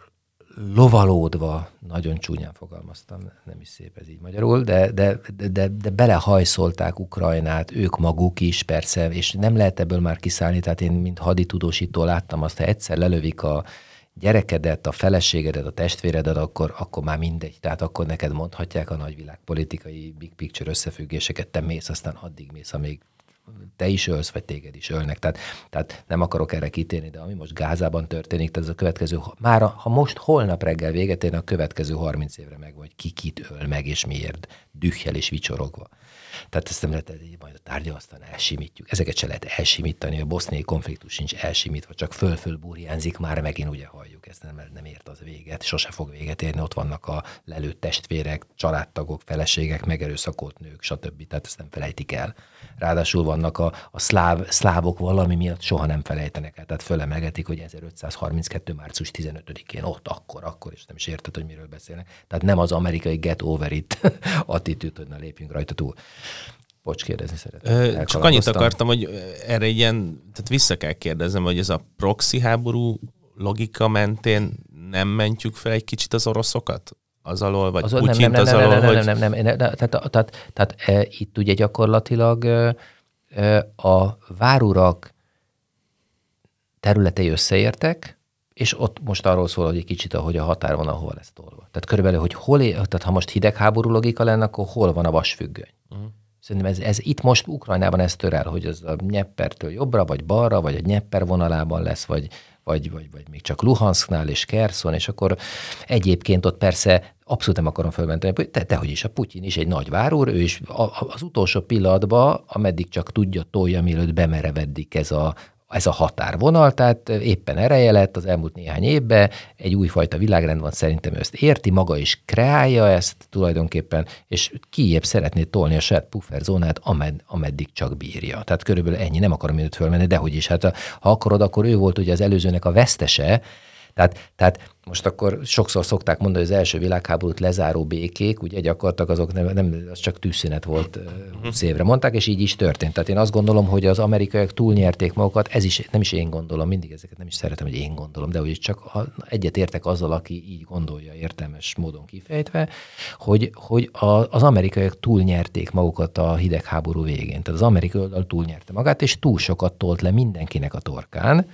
lovalódva, nagyon csúnyán fogalmaztam, nem is szép ez így magyarul, de, de, de, de, belehajszolták Ukrajnát, ők maguk is persze, és nem lehet ebből már kiszállni, tehát én, mint haditudósító láttam azt, ha egyszer lelövik a gyerekedet, a feleségedet, a testvéredet, akkor, akkor már mindegy. Tehát akkor neked mondhatják a nagyvilág politikai big picture összefüggéseket, te mész, aztán addig mész, amíg te is ölsz, vagy téged is ölnek. Tehát, tehát nem akarok erre kitérni, de ami most Gázában történik, ez a következő, már ha most holnap reggel véget érne, a következő 30 évre meg vagy ki kit öl meg, és miért dühjel és vicsorogva. Tehát ezt nem lehet majd a tárgyalasztán elsimítjuk. Ezeket se lehet elsimítani, a boszniai konfliktus sincs elsimítva, csak föl-föl burjánzik, már megint ugye halljuk, ezt nem, nem ért az véget, sose fog véget érni, ott vannak a lelőtt testvérek, családtagok, feleségek, megerőszakolt nők, stb. Tehát ezt nem felejtik el. Ráadásul vannak a, a szláv, szlávok valami miatt soha nem felejtenek el, tehát fölemelgetik, hogy 1532. március 15-én ott, akkor, akkor, és nem is érted, hogy miről beszélnek. Tehát nem az amerikai get over it attitűd, hogy na lépjünk rajta túl. Bocs, kérdezni szeretném. Csak annyit akartam, hogy erre ilyen, tehát vissza kell kérdeznem, hogy ez a proxy háború logika mentén nem mentjük fel egy kicsit az oroszokat? Az alól, vagy az, nem, nem, nem, az alól, nem, nem, nem, nem, nem, nem, tehát, tehát, tehát, tehát e, itt ugye gyakorlatilag e, a várurak területei összeértek, és ott most arról szól, hogy egy kicsit, ahogy a határ van, ahol lesz tolva. Tehát körülbelül, hogy hol, é, tehát ha most hidegháború logika lenne, akkor hol van a vasfüggöny. Uh-huh. Szerintem ez, ez itt most Ukrajnában ez tör el, hogy ez a Nyeppertől jobbra, vagy balra, vagy a Nyepper vonalában lesz, vagy, vagy, vagy, vagy még csak Luhansknál és Kerszon, és akkor egyébként ott persze abszolút nem akarom fölmenteni, de dehogy is, a Putyin is egy nagy várúr, ő is az utolsó pillanatban, ameddig csak tudja tolja, mielőtt bemereveddik ez a, ez a határvonal, tehát éppen ereje lett az elmúlt néhány évben, egy újfajta világrend van, szerintem ő ezt érti, maga is kreálja ezt tulajdonképpen, és kiébb szeretné tolni a saját pufferzónát, amed, ameddig csak bírja. Tehát körülbelül ennyi, nem akarom őt fölmenni, de hogy is, hát ha akarod, akkor ő volt ugye az előzőnek a vesztese, tehát, tehát most akkor sokszor szokták mondani, hogy az első világháborút lezáró békék, ugye gyakorlatilag azok nem, nem az csak tűzszünet volt uh-huh. szévre mondták, és így is történt. Tehát én azt gondolom, hogy az amerikaiak túlnyerték magukat, ez is nem is én gondolom, mindig ezeket nem is szeretem, hogy én gondolom, de hogy csak egyet értek azzal, aki így gondolja értelmes módon kifejtve, hogy, hogy a, az amerikaiak túlnyerték magukat a hidegháború végén. Tehát az amerikai oldal túlnyerte magát, és túl sokat tolt le mindenkinek a torkán.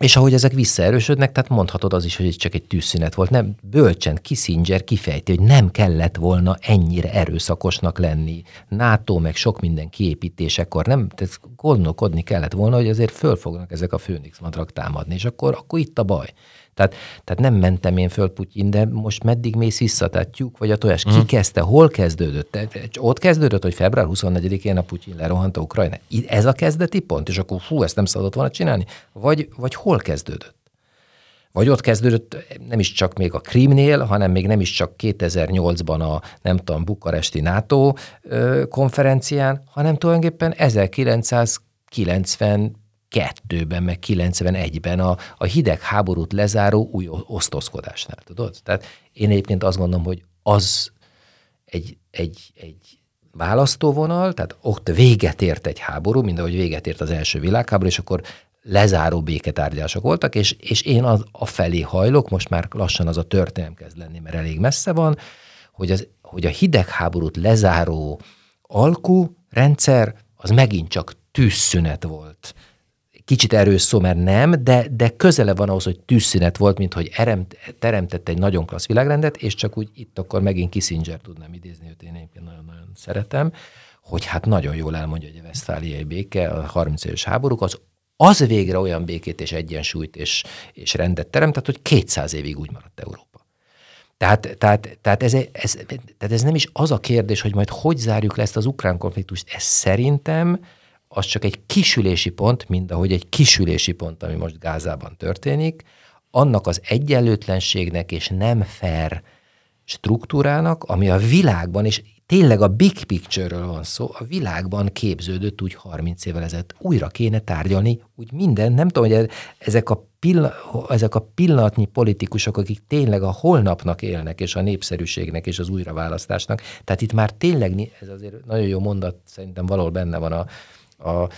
És ahogy ezek visszaerősödnek, tehát mondhatod az is, hogy ez csak egy tűzszünet volt. Nem, bölcsen Kissinger kifejti, hogy nem kellett volna ennyire erőszakosnak lenni. NATO meg sok minden kiépítésekor nem, tehát gondolkodni kellett volna, hogy azért föl fognak ezek a főnix madrak támadni, és akkor, akkor itt a baj. Tehát, tehát nem mentem én föl Putyin, de most meddig mész vissza, tehát tyúk vagy a tojás. Ki mm. kezdte, hol kezdődött? Ott kezdődött, hogy február 24-én a Putyin lerohanta Ukrajna. Ez a kezdeti pont, és akkor fú, ezt nem szabadott volna csinálni? Vagy, vagy hol kezdődött? Vagy ott kezdődött nem is csak még a Krímnél, hanem még nem is csak 2008-ban a, nem tudom, bukaresti NATO konferencián, hanem tulajdonképpen 1990 92-ben, meg 91-ben a, a hidegháborút lezáró új osztozkodásnál, tudod? Tehát én egyébként azt gondolom, hogy az egy, egy, egy választóvonal, tehát ott véget ért egy háború, mint ahogy véget ért az első világháború, és akkor lezáró béketárgyások voltak, és, és én az, a felé hajlok, most már lassan az a történelem kezd lenni, mert elég messze van, hogy, az, hogy a hidegháborút lezáró alkú rendszer az megint csak tűzszünet volt kicsit erős szó, mert nem, de, de közele van ahhoz, hogy tűzszünet volt, mint hogy eremt, teremtett egy nagyon klassz világrendet, és csak úgy itt akkor megint Kissinger tudnám idézni, őt én egyébként nagyon-nagyon szeretem, hogy hát nagyon jól elmondja, hogy a Westfáliai béke, a 30 éves háborúk, az az végre olyan békét és egyensúlyt és, és rendet teremtett, hogy 200 évig úgy maradt Európa. Tehát, tehát, tehát, ez, ez, tehát ez nem is az a kérdés, hogy majd hogy zárjuk le ezt az ukrán konfliktust. Ez szerintem az csak egy kisülési pont, mint ahogy egy kisülési pont, ami most Gázában történik, annak az egyenlőtlenségnek és nem fair struktúrának, ami a világban, és tényleg a big picture-ről van szó, a világban képződött úgy 30 évvel ezelőtt. Újra kéne tárgyalni, úgy minden, nem tudom, hogy ezek a, pillan- ezek a pillanatnyi politikusok, akik tényleg a holnapnak élnek, és a népszerűségnek, és az újraválasztásnak, tehát itt már tényleg, ez azért nagyon jó mondat, szerintem valahol benne van a, a, a,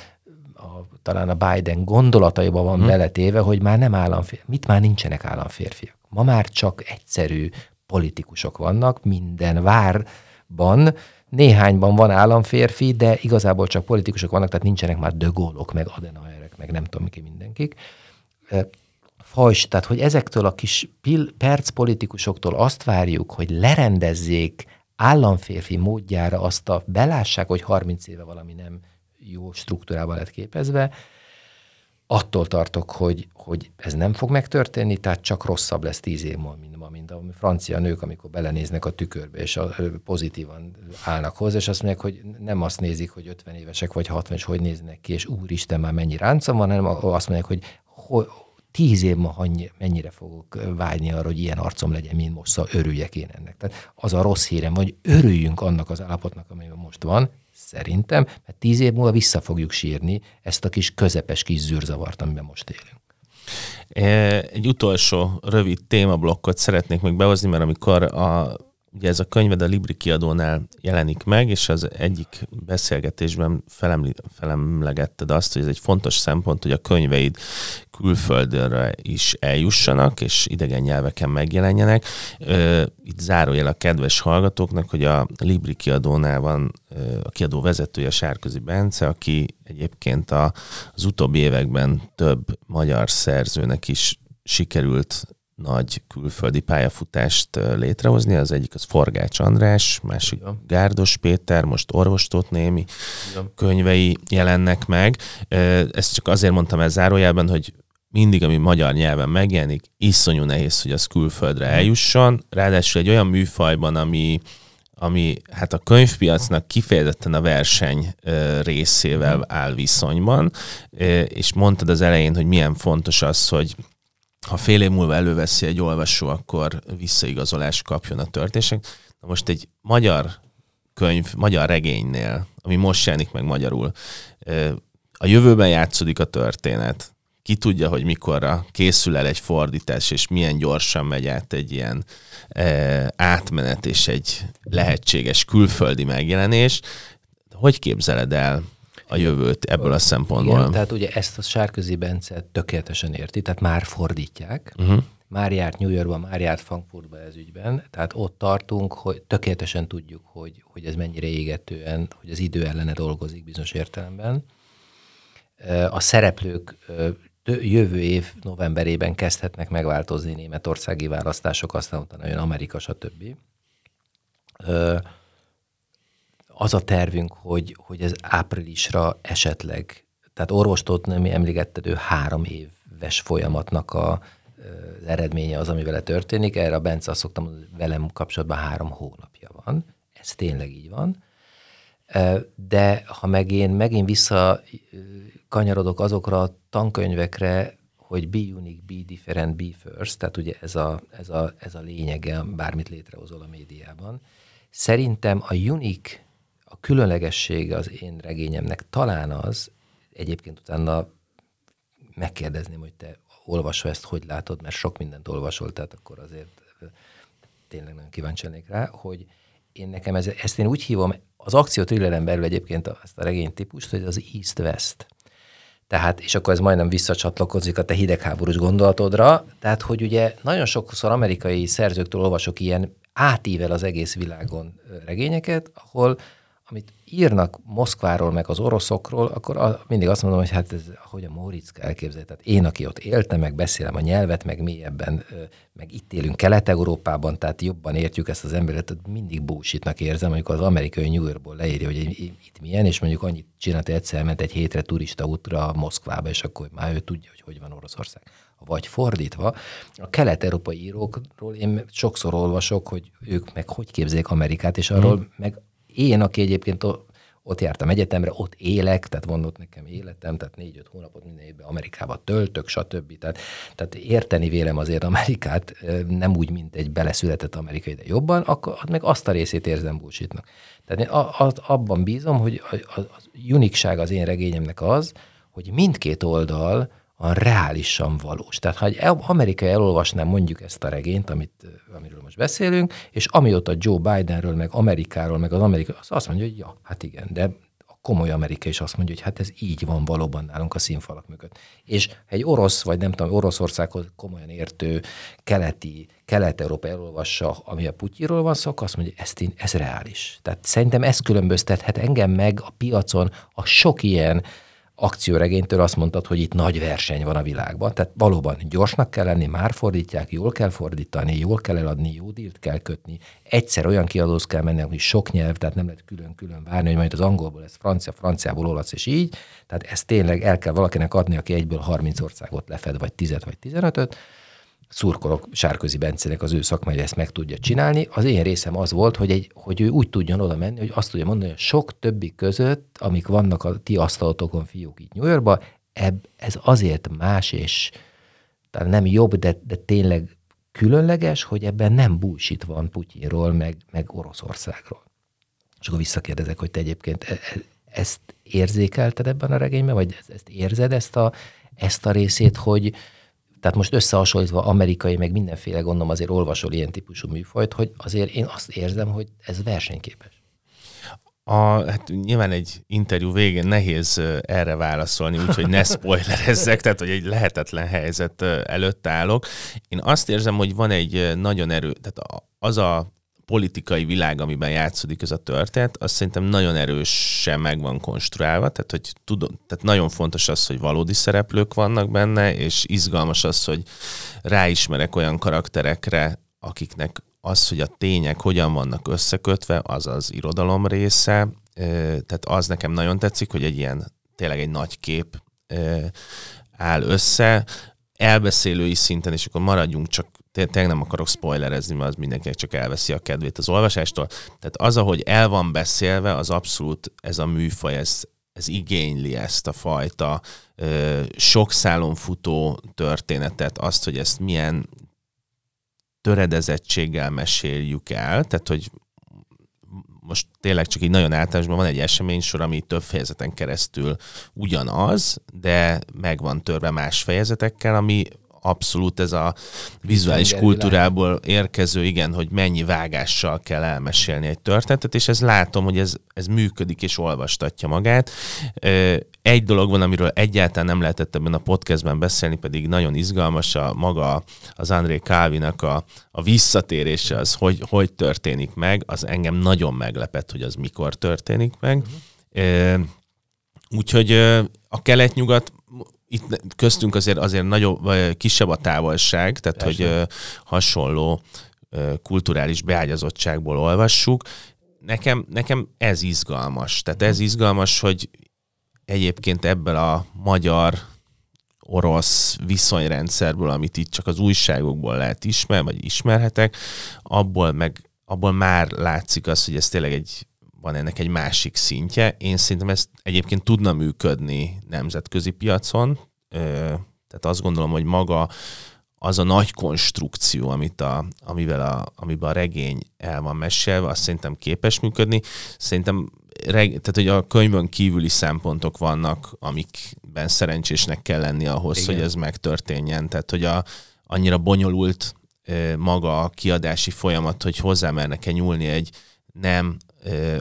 talán a Biden gondolataiba van hmm. beletéve, hogy már nem államférfiak. Mit már nincsenek államférfiak? Ma már csak egyszerű politikusok vannak minden várban, néhányban van államférfi, de igazából csak politikusok vannak, tehát nincsenek már dögólok, meg Adenauerek, meg nem tudom ki mindenkik. Fajs, tehát hogy ezektől a kis pil, perc politikusoktól azt várjuk, hogy lerendezzék államférfi módjára azt a belássák, hogy 30 éve valami nem jó struktúrában lett képezve. Attól tartok, hogy, hogy ez nem fog megtörténni, tehát csak rosszabb lesz tíz év múlva, mint ma, mint a francia nők, amikor belenéznek a tükörbe, és a, pozitívan állnak hozzá, és azt mondják, hogy nem azt nézik, hogy 50 évesek vagy 60, és hogy néznek ki, és úristen, már mennyi ráncom van, hanem azt mondják, hogy, hogy tíz év ma mennyire fogok vágyni arra, hogy ilyen arcom legyen, mint most, szóval örüljek én ennek. Tehát az a rossz hírem, hogy örüljünk annak az állapotnak, amiben most van, Szerintem, mert tíz év múlva vissza fogjuk sírni ezt a kis közepes kis zűrzavart, amiben most élünk. Egy utolsó rövid témablokkot szeretnék még behozni, mert amikor a ugye ez a könyved a Libri kiadónál jelenik meg, és az egyik beszélgetésben felemli, felemlegetted azt, hogy ez egy fontos szempont, hogy a könyveid külföldre is eljussanak, és idegen nyelveken megjelenjenek. Itt zárójel a kedves hallgatóknak, hogy a Libri kiadónál van a kiadó vezetője Sárközi Bence, aki egyébként az utóbbi években több magyar szerzőnek is sikerült nagy külföldi pályafutást létrehozni. Az egyik az Forgács András, másik Igen. Gárdos Péter, most orvostót némi Igen. könyvei jelennek meg. Ezt csak azért mondtam el zárójában, hogy mindig, ami magyar nyelven megjelenik, iszonyú nehéz, hogy az külföldre eljusson. Ráadásul egy olyan műfajban, ami, ami hát a könyvpiacnak kifejezetten a verseny részével áll viszonyban, és mondtad az elején, hogy milyen fontos az, hogy ha fél év múlva előveszi egy olvasó, akkor visszaigazolást kapjon a történések. Na most egy magyar könyv, magyar regénynél, ami most jelenik meg magyarul, a jövőben játszódik a történet. Ki tudja, hogy mikorra készül el egy fordítás, és milyen gyorsan megy át egy ilyen átmenet és egy lehetséges külföldi megjelenés. Hogy képzeled el a jövőt ebből a szempontból. Igen, tehát ugye ezt a Sárközi Bence tökéletesen érti, tehát már fordítják, uh-huh. már járt New Yorkba, már járt Frankfurtba ez ügyben, tehát ott tartunk, hogy tökéletesen tudjuk, hogy, hogy ez mennyire égetően, hogy az idő ellene dolgozik bizonyos értelemben. A szereplők jövő év novemberében kezdhetnek megváltozni németországi választások, aztán utána jön Amerika, stb az a tervünk, hogy, hogy ez áprilisra esetleg, tehát orvostót nem emlékezted, ő három éves folyamatnak a, az eredménye az, ami vele történik. Erre a Bence azt szoktam hogy velem kapcsolatban három hónapja van. Ez tényleg így van. De ha meg én megint vissza kanyarodok azokra a tankönyvekre, hogy be unique, be different, be first, tehát ugye ez a, ez a, ez a lényege, bármit létrehozol a médiában. Szerintem a unique a különlegessége az én regényemnek talán az, egyébként utána megkérdezném, hogy te olvasva ezt, hogy látod, mert sok mindent olvasol, tehát akkor azért tényleg nagyon kíváncsi lennék rá, hogy én nekem ez, ezt én úgy hívom, az akció belül egyébként ezt a regény típust, hogy az East-West. Tehát, és akkor ez majdnem visszacsatlakozik a te hidegháborús gondolatodra, tehát, hogy ugye nagyon sokszor amerikai szerzőktől olvasok ilyen átível az egész világon regényeket, ahol amit írnak Moszkváról, meg az oroszokról, akkor a, mindig azt mondom, hogy hát ez, hogy a Móriczka elképzelje. Tehát én, aki ott éltem, meg beszélem a nyelvet, meg mélyebben, meg itt élünk Kelet-Európában, tehát jobban értjük ezt az emberet, mindig búsítnak érzem, amikor az amerikai New Yorkból leírja, hogy itt milyen, és mondjuk annyit csinált, egyszer ment egy hétre turista útra Moszkvába, és akkor már ő tudja, hogy hogy van Oroszország. Vagy fordítva, a kelet-európai írókról én sokszor olvasok, hogy ők meg hogy képzelik Amerikát, és arról hmm. meg én, aki egyébként ott jártam egyetemre, ott élek, tehát van ott nekem életem, tehát négy-öt hónapot minden évben Amerikába töltök, stb. Tehát, tehát érteni vélem azért Amerikát, nem úgy, mint egy beleszületett amerikai, de jobban, akkor meg azt a részét érzem bullshitnak. Tehát én abban bízom, hogy az unikság az én regényemnek az, hogy mindkét oldal a reálisan valós. Tehát ha egy amerikai elolvasná mondjuk ezt a regényt, amit, amiről most beszélünk, és amióta Joe Bidenről, meg Amerikáról, meg az Amerika, az azt mondja, hogy ja, hát igen, de a komoly Amerika is azt mondja, hogy hát ez így van valóban nálunk a színfalak mögött. És egy orosz, vagy nem tudom, Oroszországhoz komolyan értő keleti, kelet-európa elolvassa, ami a Putyiról van szó, azt mondja, ez, ez reális. Tehát szerintem ez különböztethet engem meg a piacon a sok ilyen akcióregénytől azt mondtad, hogy itt nagy verseny van a világban. Tehát valóban gyorsnak kell lenni, már fordítják, jól kell fordítani, jól kell eladni, jó dílt kell kötni. Egyszer olyan kiadóz kell menni, hogy sok nyelv, tehát nem lehet külön-külön várni, hogy majd az angolból lesz francia, franciából olasz, és így. Tehát ezt tényleg el kell valakinek adni, aki egyből 30 országot lefed, vagy 10 vagy 15-öt szurkolok Sárközi Bencének az ő szakmai ezt meg tudja csinálni. Az én részem az volt, hogy, egy, hogy ő úgy tudjon oda menni, hogy azt tudja mondani, hogy sok többi között, amik vannak a ti asztalotokon fiúk itt New Yorkba, ebb, ez azért más, és talán nem jobb, de, de tényleg különleges, hogy ebben nem bullshit van Putyinról, meg, meg Oroszországról. És akkor visszakérdezek, hogy te egyébként e, e, ezt érzékelted ebben a regényben, vagy ezt érzed, ezt a, ezt a részét, hogy, tehát most összehasonlítva amerikai, meg mindenféle gondolom azért olvasol ilyen típusú műfajt, hogy azért én azt érzem, hogy ez versenyképes. A, hát nyilván egy interjú végén nehéz erre válaszolni, úgyhogy ne spoilerezzek, tehát hogy egy lehetetlen helyzet előtt állok. Én azt érzem, hogy van egy nagyon erő, tehát az a politikai világ, amiben játszódik ez a történet, az szerintem nagyon erősen meg van konstruálva, tehát, hogy tudom, tehát nagyon fontos az, hogy valódi szereplők vannak benne, és izgalmas az, hogy ráismerek olyan karakterekre, akiknek az, hogy a tények hogyan vannak összekötve, az az irodalom része, tehát az nekem nagyon tetszik, hogy egy ilyen, tényleg egy nagy kép áll össze, elbeszélői szinten, és akkor maradjunk csak tényleg nem akarok spoilerezni, mert az mindenkinek csak elveszi a kedvét az olvasástól. Tehát az, ahogy el van beszélve, az abszolút ez a műfaj, ez, ez igényli ezt a fajta ö, sok szálon futó történetet, azt, hogy ezt milyen töredezettséggel meséljük el, tehát hogy most tényleg csak így nagyon általánosban van egy eseménysor, ami több fejezeten keresztül ugyanaz, de meg van törve más fejezetekkel, ami abszolút ez a vizuális kultúrából érkező, igen, hogy mennyi vágással kell elmesélni egy történetet, és ez látom, hogy ez, ez működik és olvastatja magát. Egy dolog van, amiről egyáltalán nem lehetett ebben a podcastben beszélni, pedig nagyon izgalmas a maga az André Kávinak a, a visszatérése, az hogy, hogy történik meg, az engem nagyon meglepett, hogy az mikor történik meg. Uh-huh. Úgyhogy a kelet-nyugat itt köztünk azért, azért nagyobb, kisebb a távolság, tehát Persze. hogy hasonló kulturális beágyazottságból olvassuk. Nekem, nekem ez izgalmas. Tehát ez izgalmas, hogy egyébként ebből a magyar orosz viszonyrendszerből, amit itt csak az újságokból lehet ismer, vagy ismerhetek, abból meg abból már látszik az, hogy ez tényleg egy van ennek egy másik szintje. Én szerintem ez egyébként tudna működni nemzetközi piacon, tehát azt gondolom, hogy maga az a nagy konstrukció, amit a, amivel a, amiben a regény el van mesélve, azt szerintem képes működni. Szerintem reg, tehát, hogy a könyvön kívüli szempontok vannak, amikben szerencsésnek kell lenni ahhoz, Igen. hogy ez megtörténjen. Tehát, hogy a, annyira bonyolult maga a kiadási folyamat, hogy hozzámernek-e nyúlni egy nem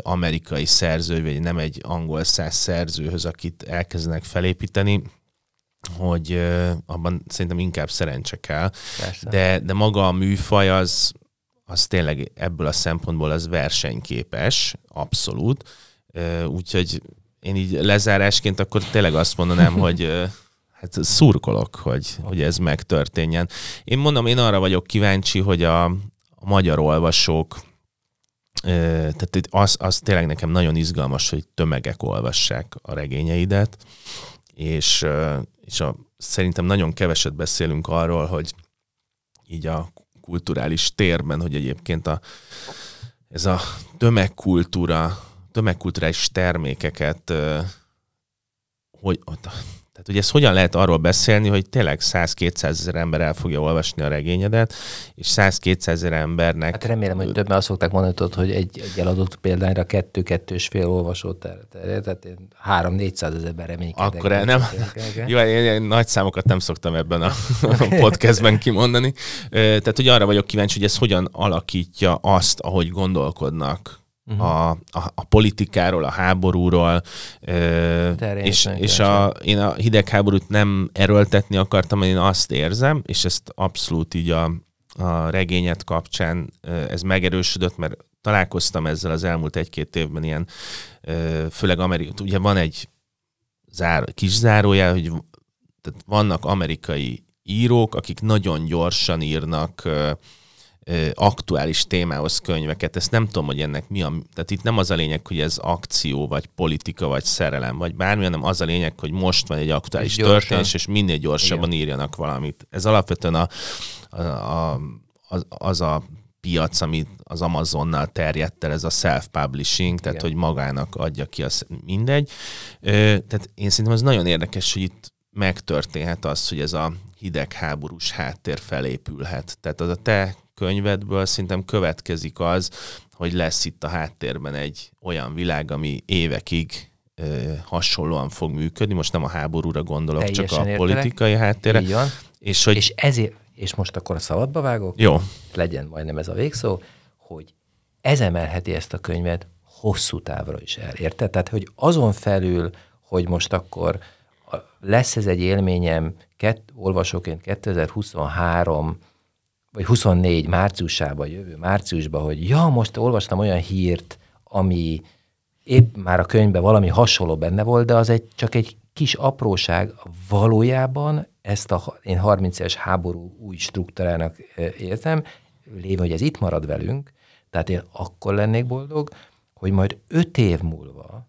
amerikai szerző, vagy nem egy angol száz szerzőhöz, akit elkezdenek felépíteni, hogy abban szerintem inkább szerencse kell. De, de maga a műfaj az, az tényleg ebből a szempontból az versenyképes, abszolút. Úgyhogy én így lezárásként akkor tényleg azt mondanám, hogy hát szurkolok, hogy, hogy ez megtörténjen. Én mondom, én arra vagyok kíváncsi, hogy a, a magyar olvasók tehát az, az tényleg nekem nagyon izgalmas, hogy tömegek olvassák a regényeidet, és, és a, szerintem nagyon keveset beszélünk arról, hogy így a kulturális térben, hogy egyébként a, ez a tömegkultúra, tömegkulturális termékeket, hogy tehát, hogy ezt hogyan lehet arról beszélni, hogy tényleg 100-200 ezer ember el fogja olvasni a regényedet, és 100-200 ezer embernek... Hát remélem, hogy többen azt szokták mondani, hogy egy, egy eladott példányra kettő-kettő fél olvasót terjed, tehát én 3-400 ezerben reménykedek. Akkor el nem... Jó, én, én, nagy számokat nem szoktam ebben a podcastben kimondani. Tehát, hogy arra vagyok kíváncsi, hogy ez hogyan alakítja azt, ahogy gondolkodnak uh-huh. a, a, a politikáról, a háborúról, ö, és, és a, én a hidegháborút nem erőltetni akartam, én azt érzem, és ezt abszolút így a, a regényet kapcsán ez megerősödött, mert találkoztam ezzel az elmúlt egy-két évben ilyen, főleg Amerika, ugye van egy zár, kis zárójel, hogy tehát vannak amerikai írók, akik nagyon gyorsan írnak aktuális témához könyveket. Ezt nem tudom, hogy ennek mi a... Tehát itt nem az a lényeg, hogy ez akció, vagy politika, vagy szerelem, vagy bármi, hanem az a lényeg, hogy most van egy aktuális történés, és minél gyorsabban Igen. írjanak valamit. Ez alapvetően a, a, a, az, az a piac, amit az Amazonnal terjedt el, ez a self-publishing, tehát Igen. hogy magának adja ki, az mindegy. Tehát én szerintem ez nagyon érdekes, hogy itt megtörténhet az, hogy ez a hidegháborús háttér felépülhet. Tehát az a te könyvedből szerintem következik az, hogy lesz itt a háttérben egy olyan világ, ami évekig ö, hasonlóan fog működni. Most nem a háborúra gondolok, Teljesen csak a értelek. politikai háttérre. Van. És, hogy... és ezért, és most akkor a szabadba vágok, Jó. legyen majdnem ez a végszó, hogy ez emelheti ezt a könyvet hosszú távra is el, érted? Tehát, hogy azon felül, hogy most akkor lesz ez egy élményem kett, olvasóként 2023 vagy 24 márciusában, jövő márciusban, hogy ja, most olvastam olyan hírt, ami épp már a könyvben valami hasonló benne volt, de az egy, csak egy kis apróság. Valójában ezt a én 30 es háború új struktúrának értem, léve, hogy ez itt marad velünk, tehát én akkor lennék boldog, hogy majd öt év múlva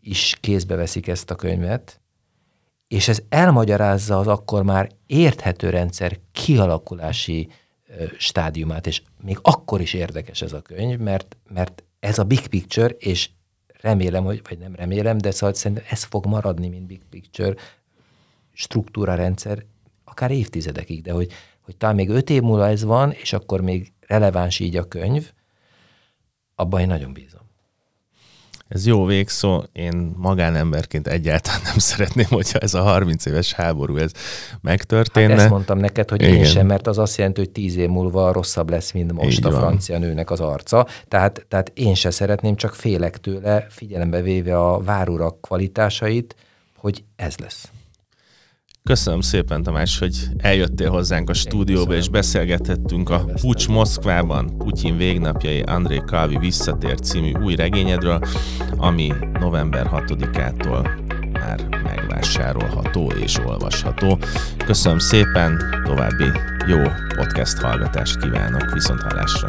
is kézbe veszik ezt a könyvet, és ez elmagyarázza az akkor már érthető rendszer kialakulási stádiumát, és még akkor is érdekes ez a könyv, mert, mert ez a big picture, és remélem, hogy, vagy nem remélem, de szóval szerintem ez fog maradni, mint big picture struktúra rendszer, akár évtizedekig, de hogy, hogy talán még öt év múlva ez van, és akkor még releváns így a könyv, abban én nagyon bízom. Ez jó végszó, én magánemberként egyáltalán nem szeretném, hogyha ez a 30 éves háború ez megtörténne. Hát ezt mondtam neked, hogy Igen. én sem, mert az azt jelenti, hogy 10 év múlva rosszabb lesz, mint most Így a van. francia nőnek az arca. Tehát, tehát én se szeretném, csak félek tőle, figyelembe véve a várurak kvalitásait, hogy ez lesz. Köszönöm szépen, Tamás, hogy eljöttél hozzánk a stúdióba, és beszélgethettünk a Pucs Moszkvában, Putyin végnapjai, André Kalvi visszatért című új regényedről, ami november 6-ától már megvásárolható és olvasható. Köszönöm szépen, további jó podcast hallgatást kívánok, viszont hallásra!